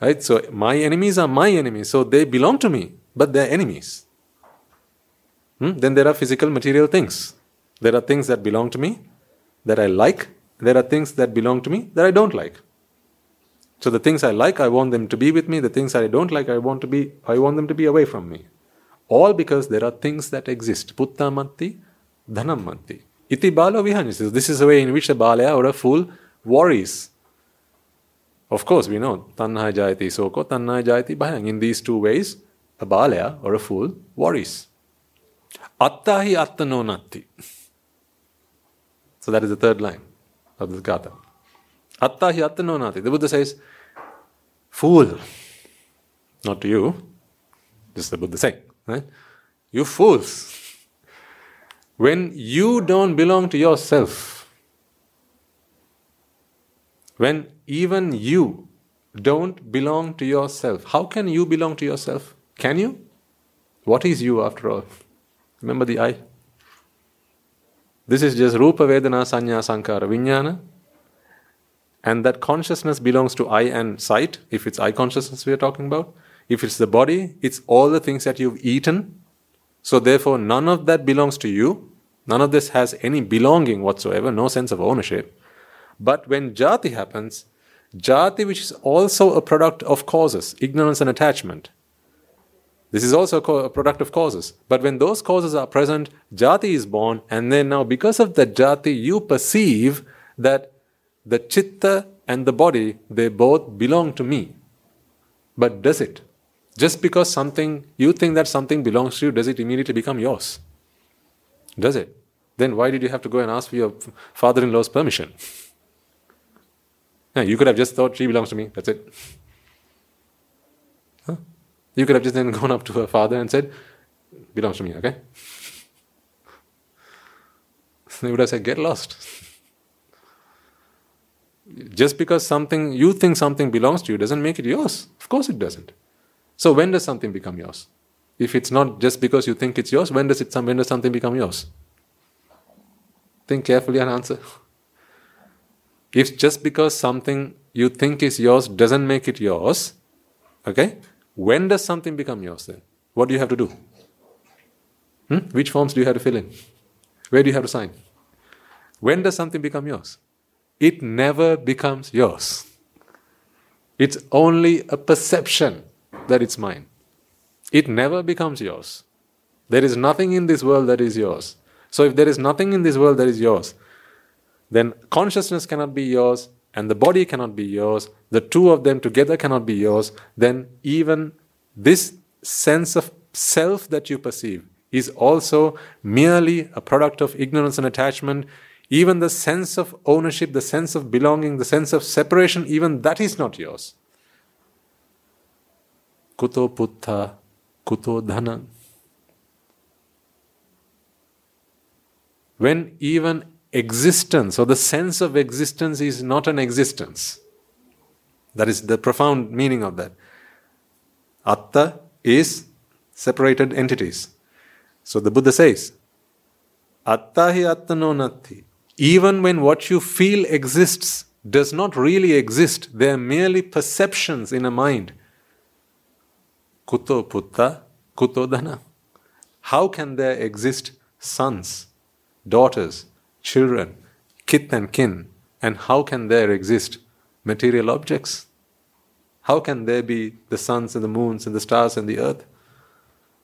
Right? So my enemies are my enemies. So they belong to me, but they're enemies. Hmm? Then there are physical material things. There are things that belong to me that I like. There are things that belong to me that I don't like. So the things I like, I want them to be with me. The things I don't like, I want to be I want them to be away from me. All because there are things that exist. Putta matti, dhanam matti. Iti balo vihanyati. This is the way in which a balaya or a fool worries. Of course, we know tanha jayati soko, tanha jayati bhayang. In these two ways, a balaya or a fool worries. Attahi attano natti. So that is the third line of this gatha. Attahi attano natti. The Buddha says, Fool. Not to you. This is the Buddha saying. Right? You fools. When you don't belong to yourself, when even you don't belong to yourself. How can you belong to yourself? Can you? What is you after all? Remember the I? This is just Rupa Vedana Sanya Sankara Vijnana. And that consciousness belongs to eye and sight, if it's eye consciousness we are talking about. If it's the body, it's all the things that you've eaten. So therefore, none of that belongs to you. None of this has any belonging whatsoever, no sense of ownership. But when jati happens, jati, which is also a product of causes, ignorance and attachment, this is also a product of causes. But when those causes are present, jati is born, and then now because of the jati, you perceive that the chitta and the body, they both belong to me. But does it? Just because something, you think that something belongs to you, does it immediately become yours? Does it? Then why did you have to go and ask for your father in law's permission? You could have just thought she belongs to me, that's it. Huh? You could have just then (laughs) gone up to her father and said, belongs to me, okay? (laughs) they would have said, get lost. (laughs) just because something you think something belongs to you doesn't make it yours. Of course it doesn't. So when does something become yours? If it's not just because you think it's yours, when does it when does something become yours? Think carefully and answer. (laughs) If just because something you think is yours doesn't make it yours, okay? When does something become yours then? What do you have to do? Hmm? Which forms do you have to fill in? Where do you have to sign? When does something become yours? It never becomes yours. It's only a perception that it's mine. It never becomes yours. There is nothing in this world that is yours. So, if there is nothing in this world that is yours, then consciousness cannot be yours and the body cannot be yours, the two of them together cannot be yours, then even this sense of self that you perceive is also merely a product of ignorance and attachment. Even the sense of ownership, the sense of belonging, the sense of separation, even that is not yours. Kuto putta, kuto dhana. When even existence or the sense of existence is not an existence. That is the profound meaning of that. Atta is separated entities. So the Buddha says, Atta hi attano natti. Even when what you feel exists does not really exist, they are merely perceptions in a mind. Kuto putta, kuto dhana. How can there exist sons, daughters, children, kith and kin, and how can there exist material objects? How can there be the suns and the moons and the stars and the earth?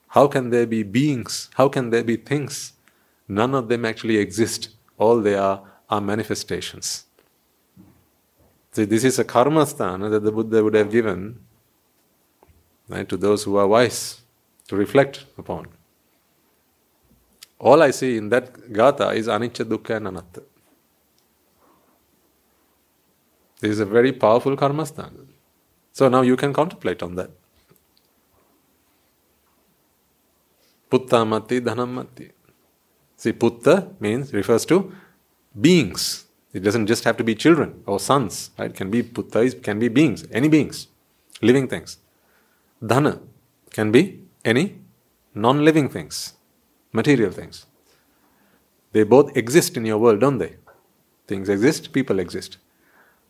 How can there be beings? How can there be things? None of them actually exist. All they are are manifestations. See, this is a karma sthana that the Buddha would have given right, to those who are wise to reflect upon. All I see in that gatha is anicca, dukkha, and anatta. This is a very powerful karma sthana. So now you can contemplate on that. Putta mati, dhanam mati. See, putta means, refers to beings. It doesn't just have to be children or sons, right? It can be putta, it can be beings, any beings, living things. Dhana can be any non living things material things. They both exist in your world, don't they? Things exist, people exist.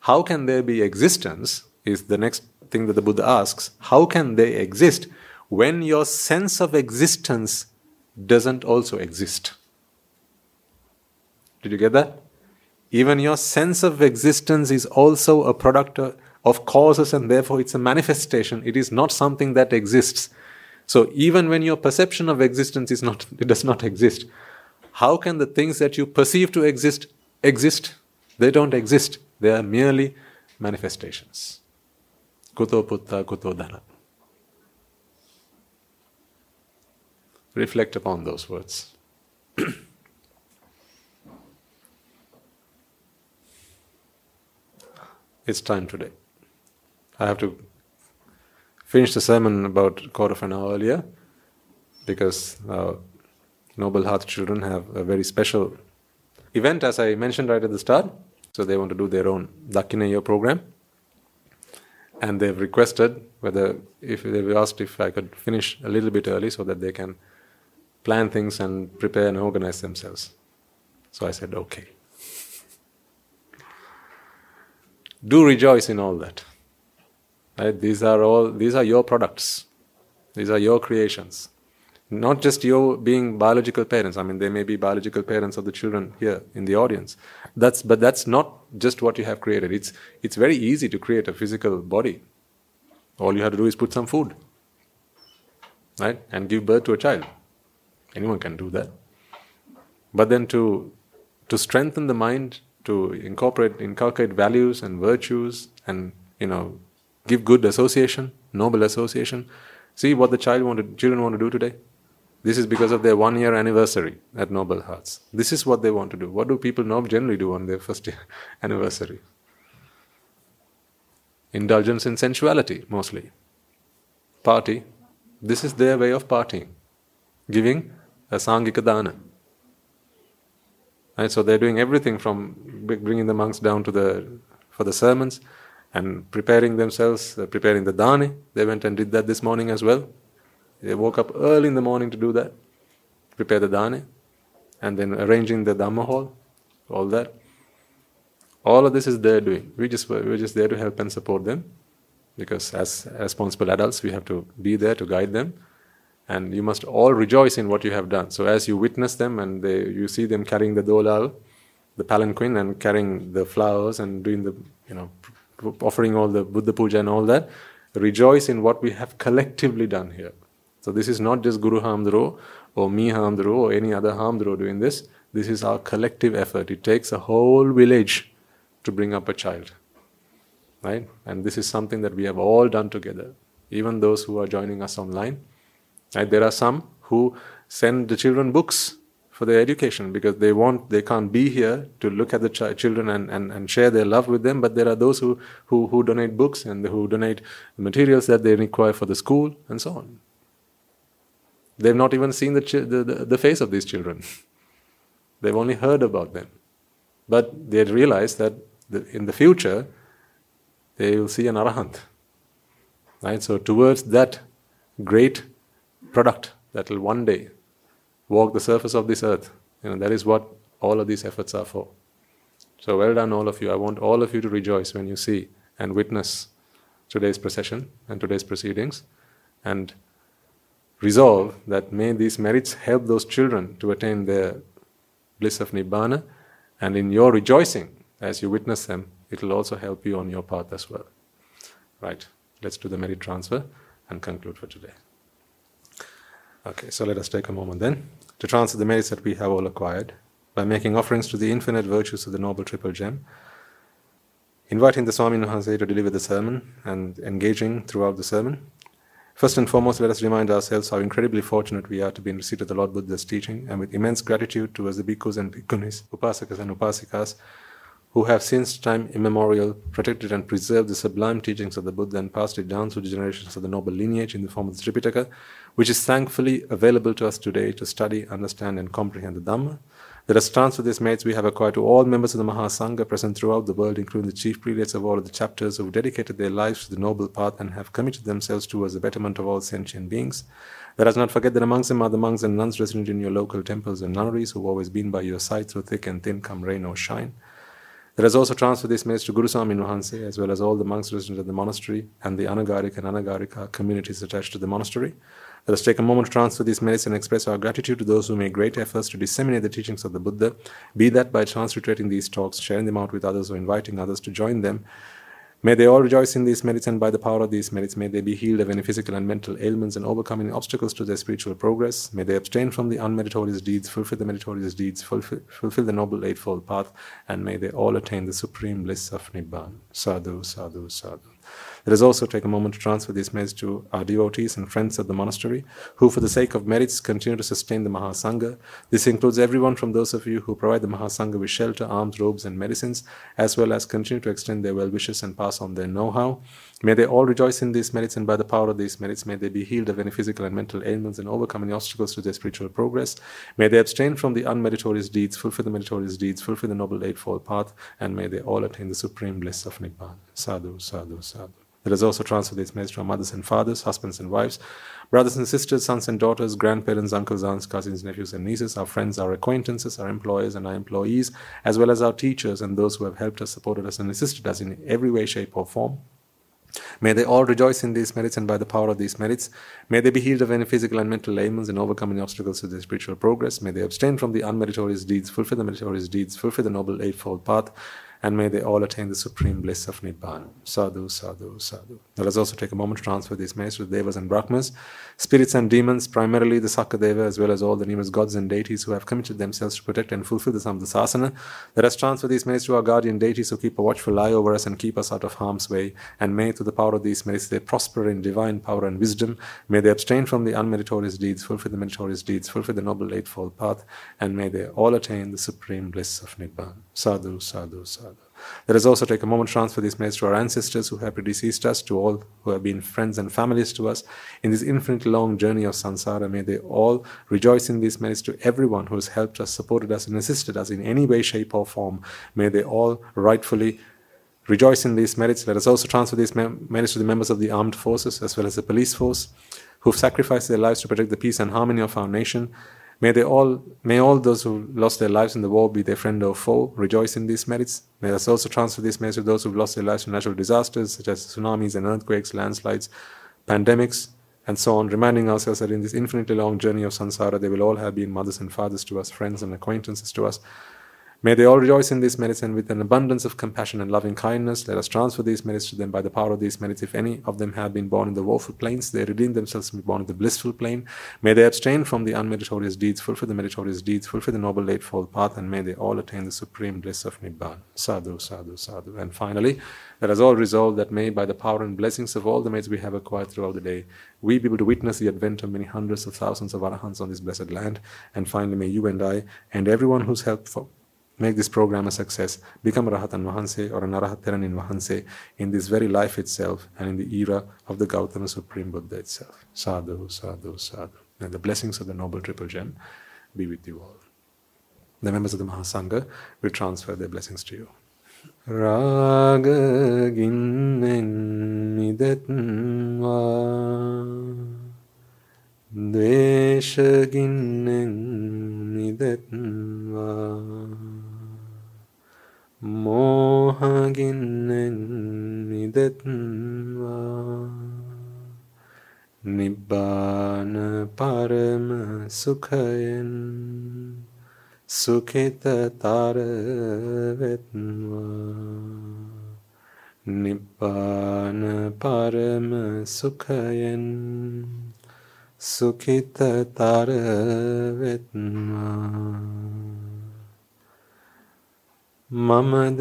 How can there be existence? Is the next thing that the Buddha asks. How can they exist when your sense of existence doesn't also exist? Did you get that? Even your sense of existence is also a product of causes and therefore it's a manifestation. It is not something that exists. So even when your perception of existence is not, it does not exist, how can the things that you perceive to exist exist? They don't exist. They are merely manifestations. Kuto putta, kuto dhana. Reflect upon those words. (clears throat) it's time today. I have to finish the sermon about a quarter of an hour earlier because uh, Noble Heart children have a very special event, as I mentioned right at the start. so they want to do their own Dakineya program. And they've requested whether, if they've asked if I could finish a little bit early so that they can plan things and prepare and organize themselves. So I said, okay. Do rejoice in all that. Right? These are all these are your products. These are your creations. Not just your being biological parents. I mean, they may be biological parents of the children here in the audience. That's but that's not just what you have created. It's it's very easy to create a physical body. All you have to do is put some food, right, and give birth to a child. Anyone can do that. But then to to strengthen the mind, to incorporate inculcate values and virtues, and you know, give good association, noble association. See what the child want children want to do today. This is because of their one year anniversary at Noble Hearts. This is what they want to do. What do people generally do on their first year (laughs) anniversary? Indulgence in sensuality, mostly. Party. This is their way of partying. Giving a Sangika Dana. Right, so they're doing everything from bringing the monks down to the for the sermons and preparing themselves, uh, preparing the dani. They went and did that this morning as well. They woke up early in the morning to do that, prepare the dani, and then arranging the Dhamma hall, all that. All of this is their doing. We just we're just there to help and support them, because as responsible adults, we have to be there to guide them, and you must all rejoice in what you have done. So as you witness them and they, you see them carrying the dolal, the palanquin, and carrying the flowers and doing the you know offering all the Buddha puja and all that, rejoice in what we have collectively done here. So this is not just Guru Hamdro or me Hamdro or any other Hamdro doing this. This is our collective effort. It takes a whole village to bring up a child. Right? And this is something that we have all done together. Even those who are joining us online. Right? There are some who send the children books for their education because they want they can't be here to look at the ch- children and, and, and share their love with them. But there are those who, who, who donate books and who donate materials that they require for the school and so on. They've not even seen the, the, the, the face of these children. (laughs) They've only heard about them. But they realize that the, in the future they will see an arahant. Right? So towards that great product that will one day walk the surface of this earth. You know, that is what all of these efforts are for. So well done, all of you. I want all of you to rejoice when you see and witness today's procession and today's proceedings and resolve that may these merits help those children to attain their bliss of Nibbana and in your rejoicing as you witness them, it will also help you on your path as well. Right, let's do the merit transfer and conclude for today. Okay, so let us take a moment then to transfer the merits that we have all acquired by making offerings to the infinite virtues of the Noble Triple Gem, inviting the Swami Wahanse to deliver the sermon and engaging throughout the sermon. First and foremost, let us remind ourselves how incredibly fortunate we are to be in receipt of the Lord Buddha's teaching, and with immense gratitude towards the bhikkhus and bhikkhunis, upasakas and upasikas, who have since time immemorial protected and preserved the sublime teachings of the Buddha and passed it down through the generations of the noble lineage in the form of the Tripitaka, which is thankfully available to us today to study, understand, and comprehend the Dhamma. The response to these merits we have acquired to all members of the Mahasangha present throughout the world, including the chief prelates of all of the chapters who have dedicated their lives to the noble path and have committed themselves towards the betterment of all sentient beings. Let us not forget that amongst them are the monks and nuns resident in your local temples and nunneries who have always been by your side through thick and thin, come rain or shine. Let us also transfer this message to Guru Swami Wahanse as well as all the monks resident at the monastery and the Anagarika and Anagarika communities attached to the monastery. Let us take a moment to transfer these merits and express our gratitude to those who made great efforts to disseminate the teachings of the Buddha, be that by transliterating these talks, sharing them out with others, or inviting others to join them. May they all rejoice in these merits, and by the power of these merits, may they be healed of any physical and mental ailments and overcoming obstacles to their spiritual progress. May they abstain from the unmeritorious deeds, fulfill the meritorious deeds, fulfill, fulfill the noble eightfold path, and may they all attain the supreme bliss of Nibbana. Sadhu, sadhu, sadhu. Let us also take a moment to transfer these merits to our devotees and friends at the monastery, who, for the sake of merits, continue to sustain the Mahasangha. This includes everyone from those of you who provide the Mahasangha with shelter, alms, robes, and medicines, as well as continue to extend their well wishes and pass on their know how. May they all rejoice in these merits, and by the power of these merits, may they be healed of any physical and mental ailments and overcome any obstacles to their spiritual progress. May they abstain from the unmeritorious deeds, fulfill the meritorious deeds, fulfill the noble eightfold path, and may they all attain the supreme bliss of Nibbana. Sadhu, sadhu, sadhu. Let us also transfer these merits to our mothers and fathers, husbands and wives, brothers and sisters, sons and daughters, grandparents, uncles, aunts, cousins, nephews, and nieces, our friends, our acquaintances, our employers, and our employees, as well as our teachers and those who have helped us, supported us, and assisted us in every way, shape, or form. May they all rejoice in these merits and by the power of these merits. May they be healed of any physical and mental ailments and overcome any obstacles to their spiritual progress. May they abstain from the unmeritorious deeds, fulfill the meritorious deeds, fulfill the noble eightfold path, and may they all attain the supreme bliss of Nibbana. Sadhu, sadhu, sadhu. Let us also take a moment to transfer these merits to Devas and Brahmas, spirits and demons, primarily the Sakadeva, as well as all the numerous gods and deities who have committed themselves to protect and fulfill the Samdasasana. Let us transfer these merits to our guardian deities who keep a watchful eye over us and keep us out of harm's way. And may, through the power of these merits, they prosper in divine power and wisdom. May they abstain from the unmeritorious deeds, fulfill the meritorious deeds, fulfill the noble eightfold path, and may they all attain the supreme bliss of Nibbana. Sadhu, sadhu, sadhu. Let us also take a moment to transfer these merits to our ancestors who have predeceased us, to all who have been friends and families to us in this infinitely long journey of samsara. May they all rejoice in these merits to everyone who has helped us, supported us, and assisted us in any way, shape, or form. May they all rightfully rejoice in these merits. Let us also transfer these merits to the members of the armed forces as well as the police force who've sacrificed their lives to protect the peace and harmony of our nation. May they all, may all those who lost their lives in the war be their friend or foe, rejoice in these merits. May us also transfer these merits to those who've lost their lives in natural disasters such as tsunamis and earthquakes, landslides, pandemics, and so on, reminding ourselves that in this infinitely long journey of samsara, they will all have been mothers and fathers to us, friends and acquaintances to us. May they all rejoice in these merits and with an abundance of compassion and loving kindness, let us transfer these merits to them by the power of these merits. If any of them have been born in the woeful planes, they redeem themselves and be born in the blissful plane. May they abstain from the unmeritorious deeds, fulfill the meritorious deeds, fulfill the noble eightfold path, and may they all attain the supreme bliss of Nibbana. Sadhu, sadhu, sadhu. And finally, let us all resolve that may, by the power and blessings of all the merits we have acquired throughout the day, we be able to witness the advent of many hundreds of thousands of arahants on this blessed land. And finally, may you and I, and everyone who's helped for make this program a success, become a Rahatan Vahanse or an Arahat Theranin Vahanse in this very life itself and in the era of the Gautama Supreme Buddha itself. Sadhu, sadhu, sadhu. And the blessings of the Noble Triple Gem be with you all. The members of the Mahasangha will transfer their blessings to you. Midetva Desha ginnen midetva මෝහගින්නෙන් නිදත්වා. නිබ්බාන පරම සුඛයෙන් සුඛිතතරවෙත්වා නිබ්බාන පරම සුඛයෙන් සුඛිතතරවෙත්වා මමද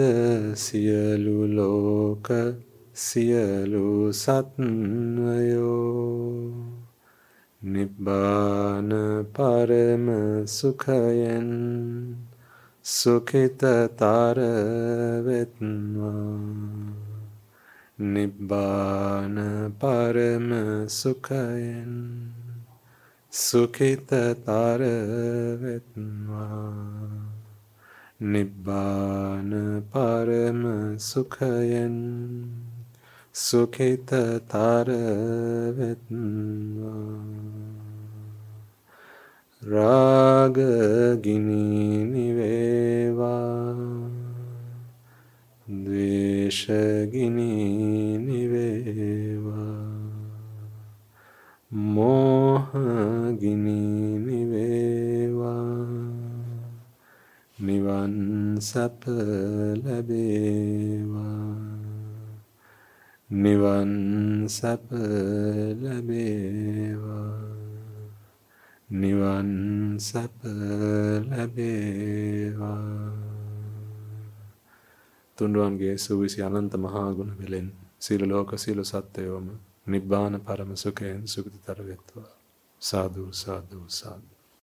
සියලු ලෝක සියලු සත්වයෝ නිබ්බාන පරම සුඛයෙන් සුඛිතතර වෙත්වා නිබ්බාන පරම සුඛයෙන් සුඛිතතර වෙත්වා නිබ්බාන පරම සුඛයෙන් සුඛිතතර වෙත්වා රාග ගිනි නිවේවා ද්වේෂ ගිනි නිවේවා මෝහ ගිනි නිවේවා නිවන් සැප ලැබේවා. නිවන් සැප ලැබේවා. නිවන් සැප ලැබේවා. තුන්රුවන්ගේ සුවිසි අනන්ත මහා ගුණ වෙලෙන් සියලු ලෝක සියලු සත්වයෝම නිබ්බාන පරම සුඛයෙන් සුගතිතර වෙත්වා. සාදු සාදු සාදු.